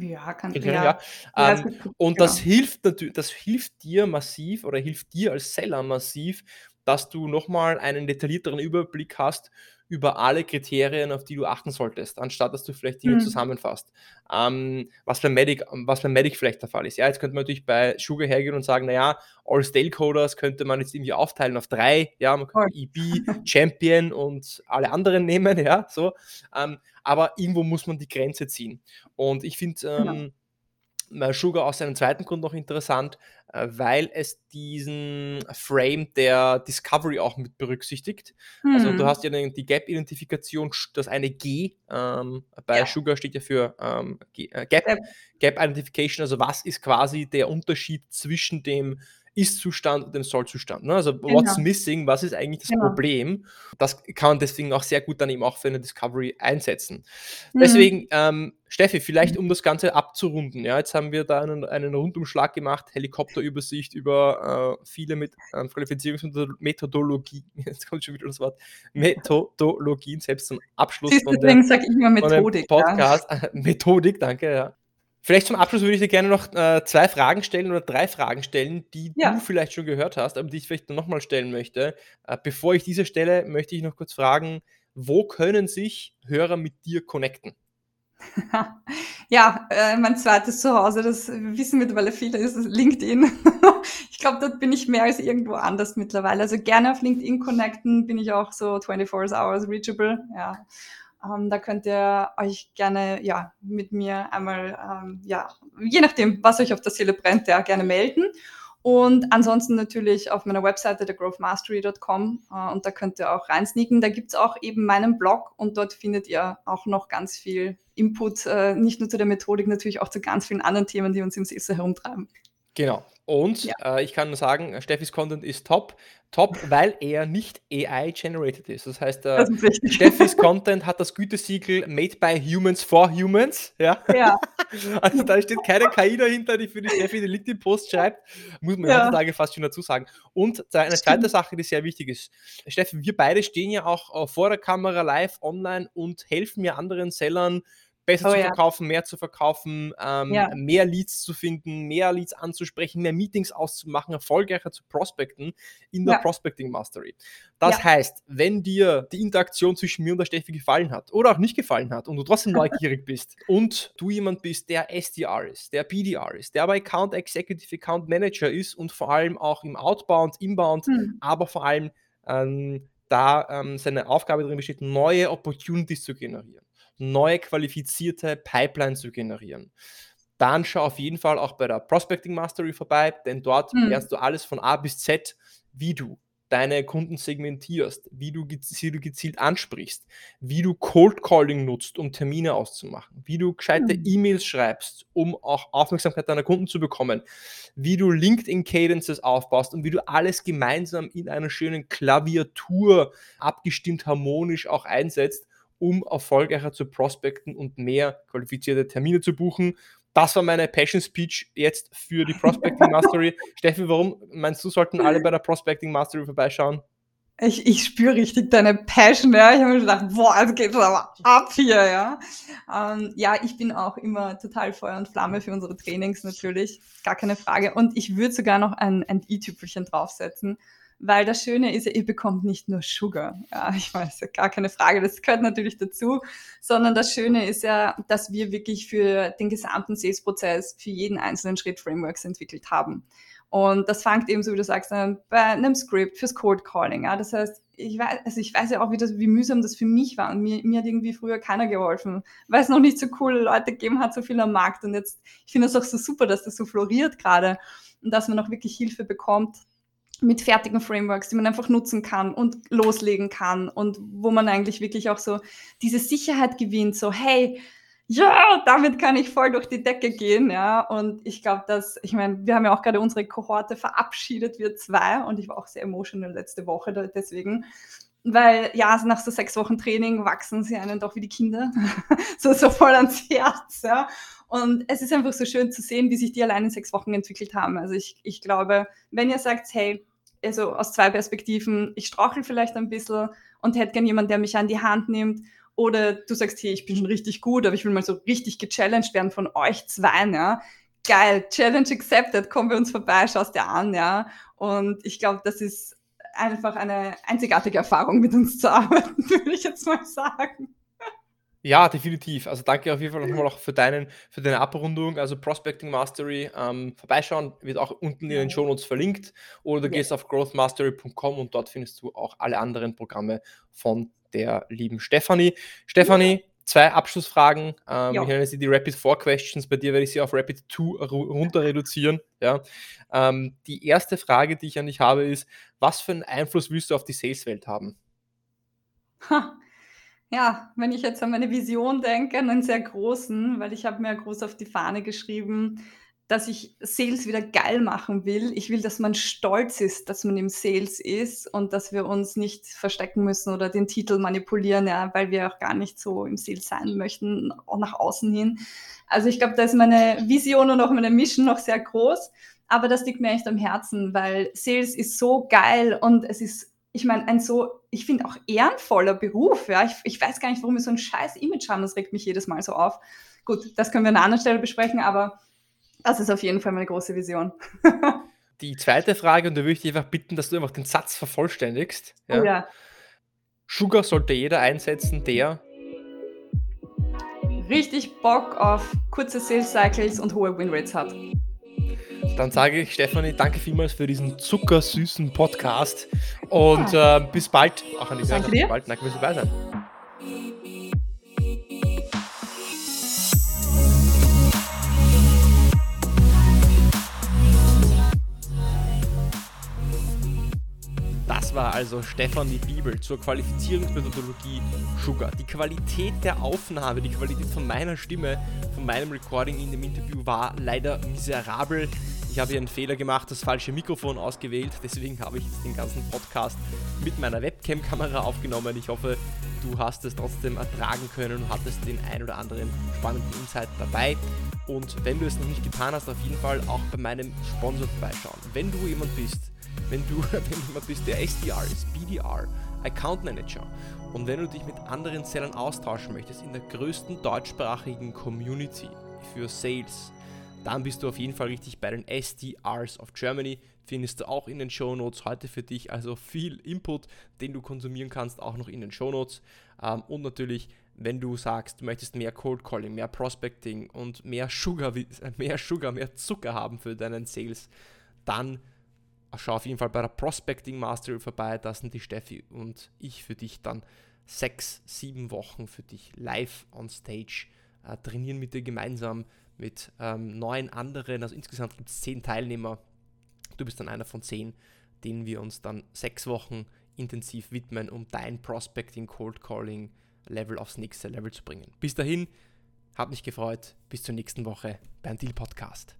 Ja, kann Kriterien, ja. ja. Ja, Ähm, es gibt- und das genau. hilft natürlich, das hilft dir massiv oder hilft dir als Seller massiv, dass du nochmal einen detaillierteren Überblick hast über alle Kriterien, auf die du achten solltest, anstatt dass du vielleicht Dinge Mhm. zusammenfasst. Ähm, was, bei Medic, was bei Medic vielleicht der Fall ist. Ja, jetzt könnte man natürlich bei Sugar hergehen und sagen, naja, All Stakeholders könnte man jetzt irgendwie aufteilen auf drei. Ja, man könnte EB, Champion und alle anderen nehmen, ja, so. Ähm, aber irgendwo muss man die Grenze ziehen. Und ich finde Genau. ähm, äh, Sugar aus einem zweiten Grund noch interessant, weil es diesen Frame der Discovery auch mit berücksichtigt. Also du Hm. hast ja die Gap-Identifikation, das eine G ähm, bei Ja. Sugar steht ja für ähm, äh, Gap. Gap Identification, also was ist quasi der Unterschied zwischen dem Ist-Zustand und dem Soll-Zustand. Ne? Also what's Genau. missing, was ist eigentlich das Genau. Problem? Das kann man deswegen auch sehr gut dann eben auch für eine Discovery einsetzen. Mhm. Deswegen, ähm, Steffi, vielleicht um das Ganze abzurunden, ja, jetzt haben wir da einen, einen Rundumschlag gemacht, Helikopterübersicht über äh, viele mit ähm, Qualifizierungsmethodologien, jetzt kommt schon wieder das Wort, Methodologien, selbst zum Abschluss Siehst von, deswegen sage ich immer Methodik. Ja. Podcast. Methodik, danke, ja. Vielleicht zum Abschluss würde ich dir gerne noch äh, zwei Fragen stellen oder drei Fragen stellen, die Ja. du vielleicht schon gehört hast, aber die ich vielleicht nochmal stellen möchte. Äh, bevor ich diese stelle, möchte ich noch kurz fragen, wo können sich Hörer mit dir connecten? Ja, äh, mein zweites Zuhause, das wissen mittlerweile viele, ist LinkedIn. ich glaube, dort bin ich mehr als irgendwo anders mittlerweile. Also gerne auf LinkedIn connecten, bin ich auch so 24 hours reachable. Ja. Ähm, da könnt ihr euch gerne ja, mit mir einmal, ähm, ja, je nachdem, was euch auf der Seele brennt, ja, gerne melden. Und ansonsten natürlich auf meiner Webseite thegrowthmastery.com äh, und da könnt ihr auch reinsneaken. Da gibt es auch eben meinen Blog und dort findet ihr auch noch ganz viel Input, äh, nicht nur zu der Methodik, natürlich auch zu ganz vielen anderen Themen, die uns im SEO herumtreiben. Genau. Und ja. äh, ich kann nur sagen, Steffis Content ist top. Top, weil er nicht AI-generated ist. Das heißt, äh, das Steffis Content hat das Gütesiegel Made by Humans for Humans. Ja. ja. also da steht keine KI dahinter, die für die Steffi den LinkedIn-Post schreibt. Muss man ja. heutzutage fast schon dazu sagen. Und eine zweite Sache, die sehr wichtig ist. Steffi, wir beide stehen ja auch äh, vor der Kamera live online und helfen ja anderen Sellern, besser oh, zu verkaufen, ja. mehr zu verkaufen, ähm, ja. mehr Leads zu finden, mehr Leads anzusprechen, mehr Meetings auszumachen, erfolgreicher zu prospecten in der ja. Prospecting Mastery. Das heißt, wenn dir die Interaktion zwischen mir und der Steffi gefallen hat oder auch nicht gefallen hat und du trotzdem neugierig bist und du jemand bist, der SDR ist, der BDR ist, der aber Account Executive Account Manager ist und vor allem auch im Outbound, Inbound, hm. aber vor allem ähm, da ähm, seine Aufgabe darin besteht, neue Opportunities zu generieren neue qualifizierte Pipeline zu generieren. Dann schau auf jeden Fall auch bei der Prospecting Mastery vorbei, denn dort hm. lernst du alles von A bis Z, wie du deine Kunden segmentierst, wie du, gezielt ansprichst, wie du Cold Calling nutzt, um Termine auszumachen, wie du gescheite hm. E-Mails schreibst, um auch Aufmerksamkeit deiner Kunden zu bekommen, wie du LinkedIn Cadences aufbaust und wie du alles gemeinsam in einer schönen Klaviatur abgestimmt harmonisch auch einsetzt, um erfolgreicher zu prospecten und mehr qualifizierte Termine zu buchen. Das war meine Passion Speech jetzt für die Prospecting Mastery. Steffi, warum meinst du, sollten alle bei der Prospecting Mastery vorbeischauen? Ich, ich spüre richtig deine Passion, ja. Ich habe mir gedacht, boah, es geht aber ab hier, ja. Ähm, ja, ich bin auch immer total Feuer und Flamme für unsere Trainings natürlich, gar keine Frage. Und ich würde sogar noch ein, ein i-Tüpfelchen draufsetzen weil das Schöne ist, ihr bekommt nicht nur Sugar. Ja, ich weiß, gar keine Frage, das gehört natürlich dazu, sondern das Schöne ist ja, dass wir wirklich für den gesamten Sales-Prozess, für jeden einzelnen Schritt Frameworks entwickelt haben. Und das fängt eben, so wie du sagst, an, bei einem Script fürs Cold Calling. Ja. Das heißt, ich weiß, also ich weiß ja auch, wie, das, wie mühsam das für mich war. Und mir, mir hat irgendwie früher keiner geholfen, weil es noch nicht so coole Leute gegeben hat, so viel am Markt. Und jetzt, ich finde es auch so super, dass das so floriert gerade und dass man auch wirklich Hilfe bekommt, mit fertigen Frameworks, die man einfach nutzen kann und loslegen kann und wo man eigentlich wirklich auch so diese Sicherheit gewinnt, so hey, ja, damit kann ich voll durch die Decke gehen, ja. Und ich glaube, dass, ich meine, wir haben ja auch gerade unsere Kohorte verabschiedet, wir zwei, und ich war auch sehr emotional letzte Woche deswegen, weil ja, nach so sechs Wochen Training wachsen sie einen doch wie die Kinder, so, so voll ans Herz, ja. Und es ist einfach so schön zu sehen, wie sich die allein in sechs Wochen entwickelt haben. Also ich, ich glaube, wenn ihr sagt, hey, also aus zwei Perspektiven, ich strauchel vielleicht ein bisschen und hätte gern jemanden, der mich an die Hand nimmt. Oder du sagst, hey, ich bin schon richtig gut, aber ich will mal so richtig gechallenged werden von euch zwei, ja. Geil, Challenge accepted, komm bei uns vorbei, schaust dir an, ja. Und ich glaube, das ist einfach eine einzigartige Erfahrung, mit uns zu arbeiten, würde ich jetzt mal sagen. Ja, definitiv. Also danke auf jeden Fall nochmal auch für, deinen, für deine Abrundung. Also Prospecting Mastery, ähm, vorbeischauen, wird auch unten in den Show Notes verlinkt. Oder du ja. gehst auf growthmastery.com und dort findest du auch alle anderen Programme von der lieben Stefanie. Stefanie, ja. zwei Abschlussfragen. Ähm, ja. Ich nenne sie die Rapid 4 Questions. Bei dir werde ich sie auf Rapid 2 runter reduzieren. Ja. Ähm, die erste Frage, die ich an dich habe, ist: Was für einen Einfluss willst du auf die Sales-Welt haben? Ha ja, wenn ich jetzt an meine Vision denke, einen sehr großen, weil ich habe mir groß auf die Fahne geschrieben, dass ich Sales wieder geil machen will. Ich will, dass man stolz ist, dass man im Sales ist und dass wir uns nicht verstecken müssen oder den Titel manipulieren, ja, weil wir auch gar nicht so im Sales sein möchten, auch nach außen hin. Also ich glaube, da ist meine Vision und auch meine Mission noch sehr groß, aber das liegt mir echt am Herzen, weil Sales ist so geil und es ist ich meine, ein so, ich finde auch ehrenvoller Beruf, ja. Ich, ich weiß gar nicht, warum wir so ein scheiß Image haben, das regt mich jedes Mal so auf. Gut, das können wir an einer anderen Stelle besprechen, aber das ist auf jeden Fall meine große Vision. Die zweite Frage, und da würde ich dich einfach bitten, dass du einfach den Satz vervollständigst. Ja. Oh ja. Sugar sollte jeder einsetzen, der richtig Bock auf kurze Sales Cycles und hohe Winrates hat. Dann sage ich, Stefanie, danke vielmals für diesen zuckersüßen Podcast und ja. äh, bis bald. Auch an die Danke dir. Bis bald. Danke fürs dabei sein. also Stefanie Bibel zur Qualifizierungsmethodologie Sugar. Die Qualität der Aufnahme, die Qualität von meiner Stimme, von meinem Recording in dem Interview war leider miserabel. Ich habe hier einen Fehler gemacht, das falsche Mikrofon ausgewählt, deswegen habe ich jetzt den ganzen Podcast mit meiner Webcam-Kamera aufgenommen. Ich hoffe, du hast es trotzdem ertragen können und hattest den ein oder anderen spannenden Insight dabei. Und wenn du es noch nicht getan hast, auf jeden Fall auch bei meinem Sponsor vorbeischauen. Wenn du jemand bist, wenn du, wenn du jemand bist, der SDR ist, BDR, Account Manager und wenn du dich mit anderen Sellern austauschen möchtest in der größten deutschsprachigen Community für Sales, dann bist du auf jeden Fall richtig bei den SDRs of Germany. Findest du auch in den Show Notes heute für dich. Also viel Input, den du konsumieren kannst, auch noch in den Show Notes. Ähm, und natürlich, wenn du sagst, du möchtest mehr Cold Calling, mehr Prospecting und mehr Sugar, mehr Sugar, mehr Zucker haben für deinen Sales, dann schau auf jeden Fall bei der Prospecting Mastery vorbei. Da sind die Steffi und ich für dich dann sechs, sieben Wochen für dich live on stage äh, trainieren mit dir gemeinsam mit ähm, neun anderen. Also insgesamt gibt es zehn Teilnehmer. Du bist dann einer von zehn, denen wir uns dann sechs Wochen intensiv widmen, um dein Prospecting, Cold Calling Level aufs nächste Level zu bringen. Bis dahin, hat mich gefreut. Bis zur nächsten Woche beim Deal Podcast.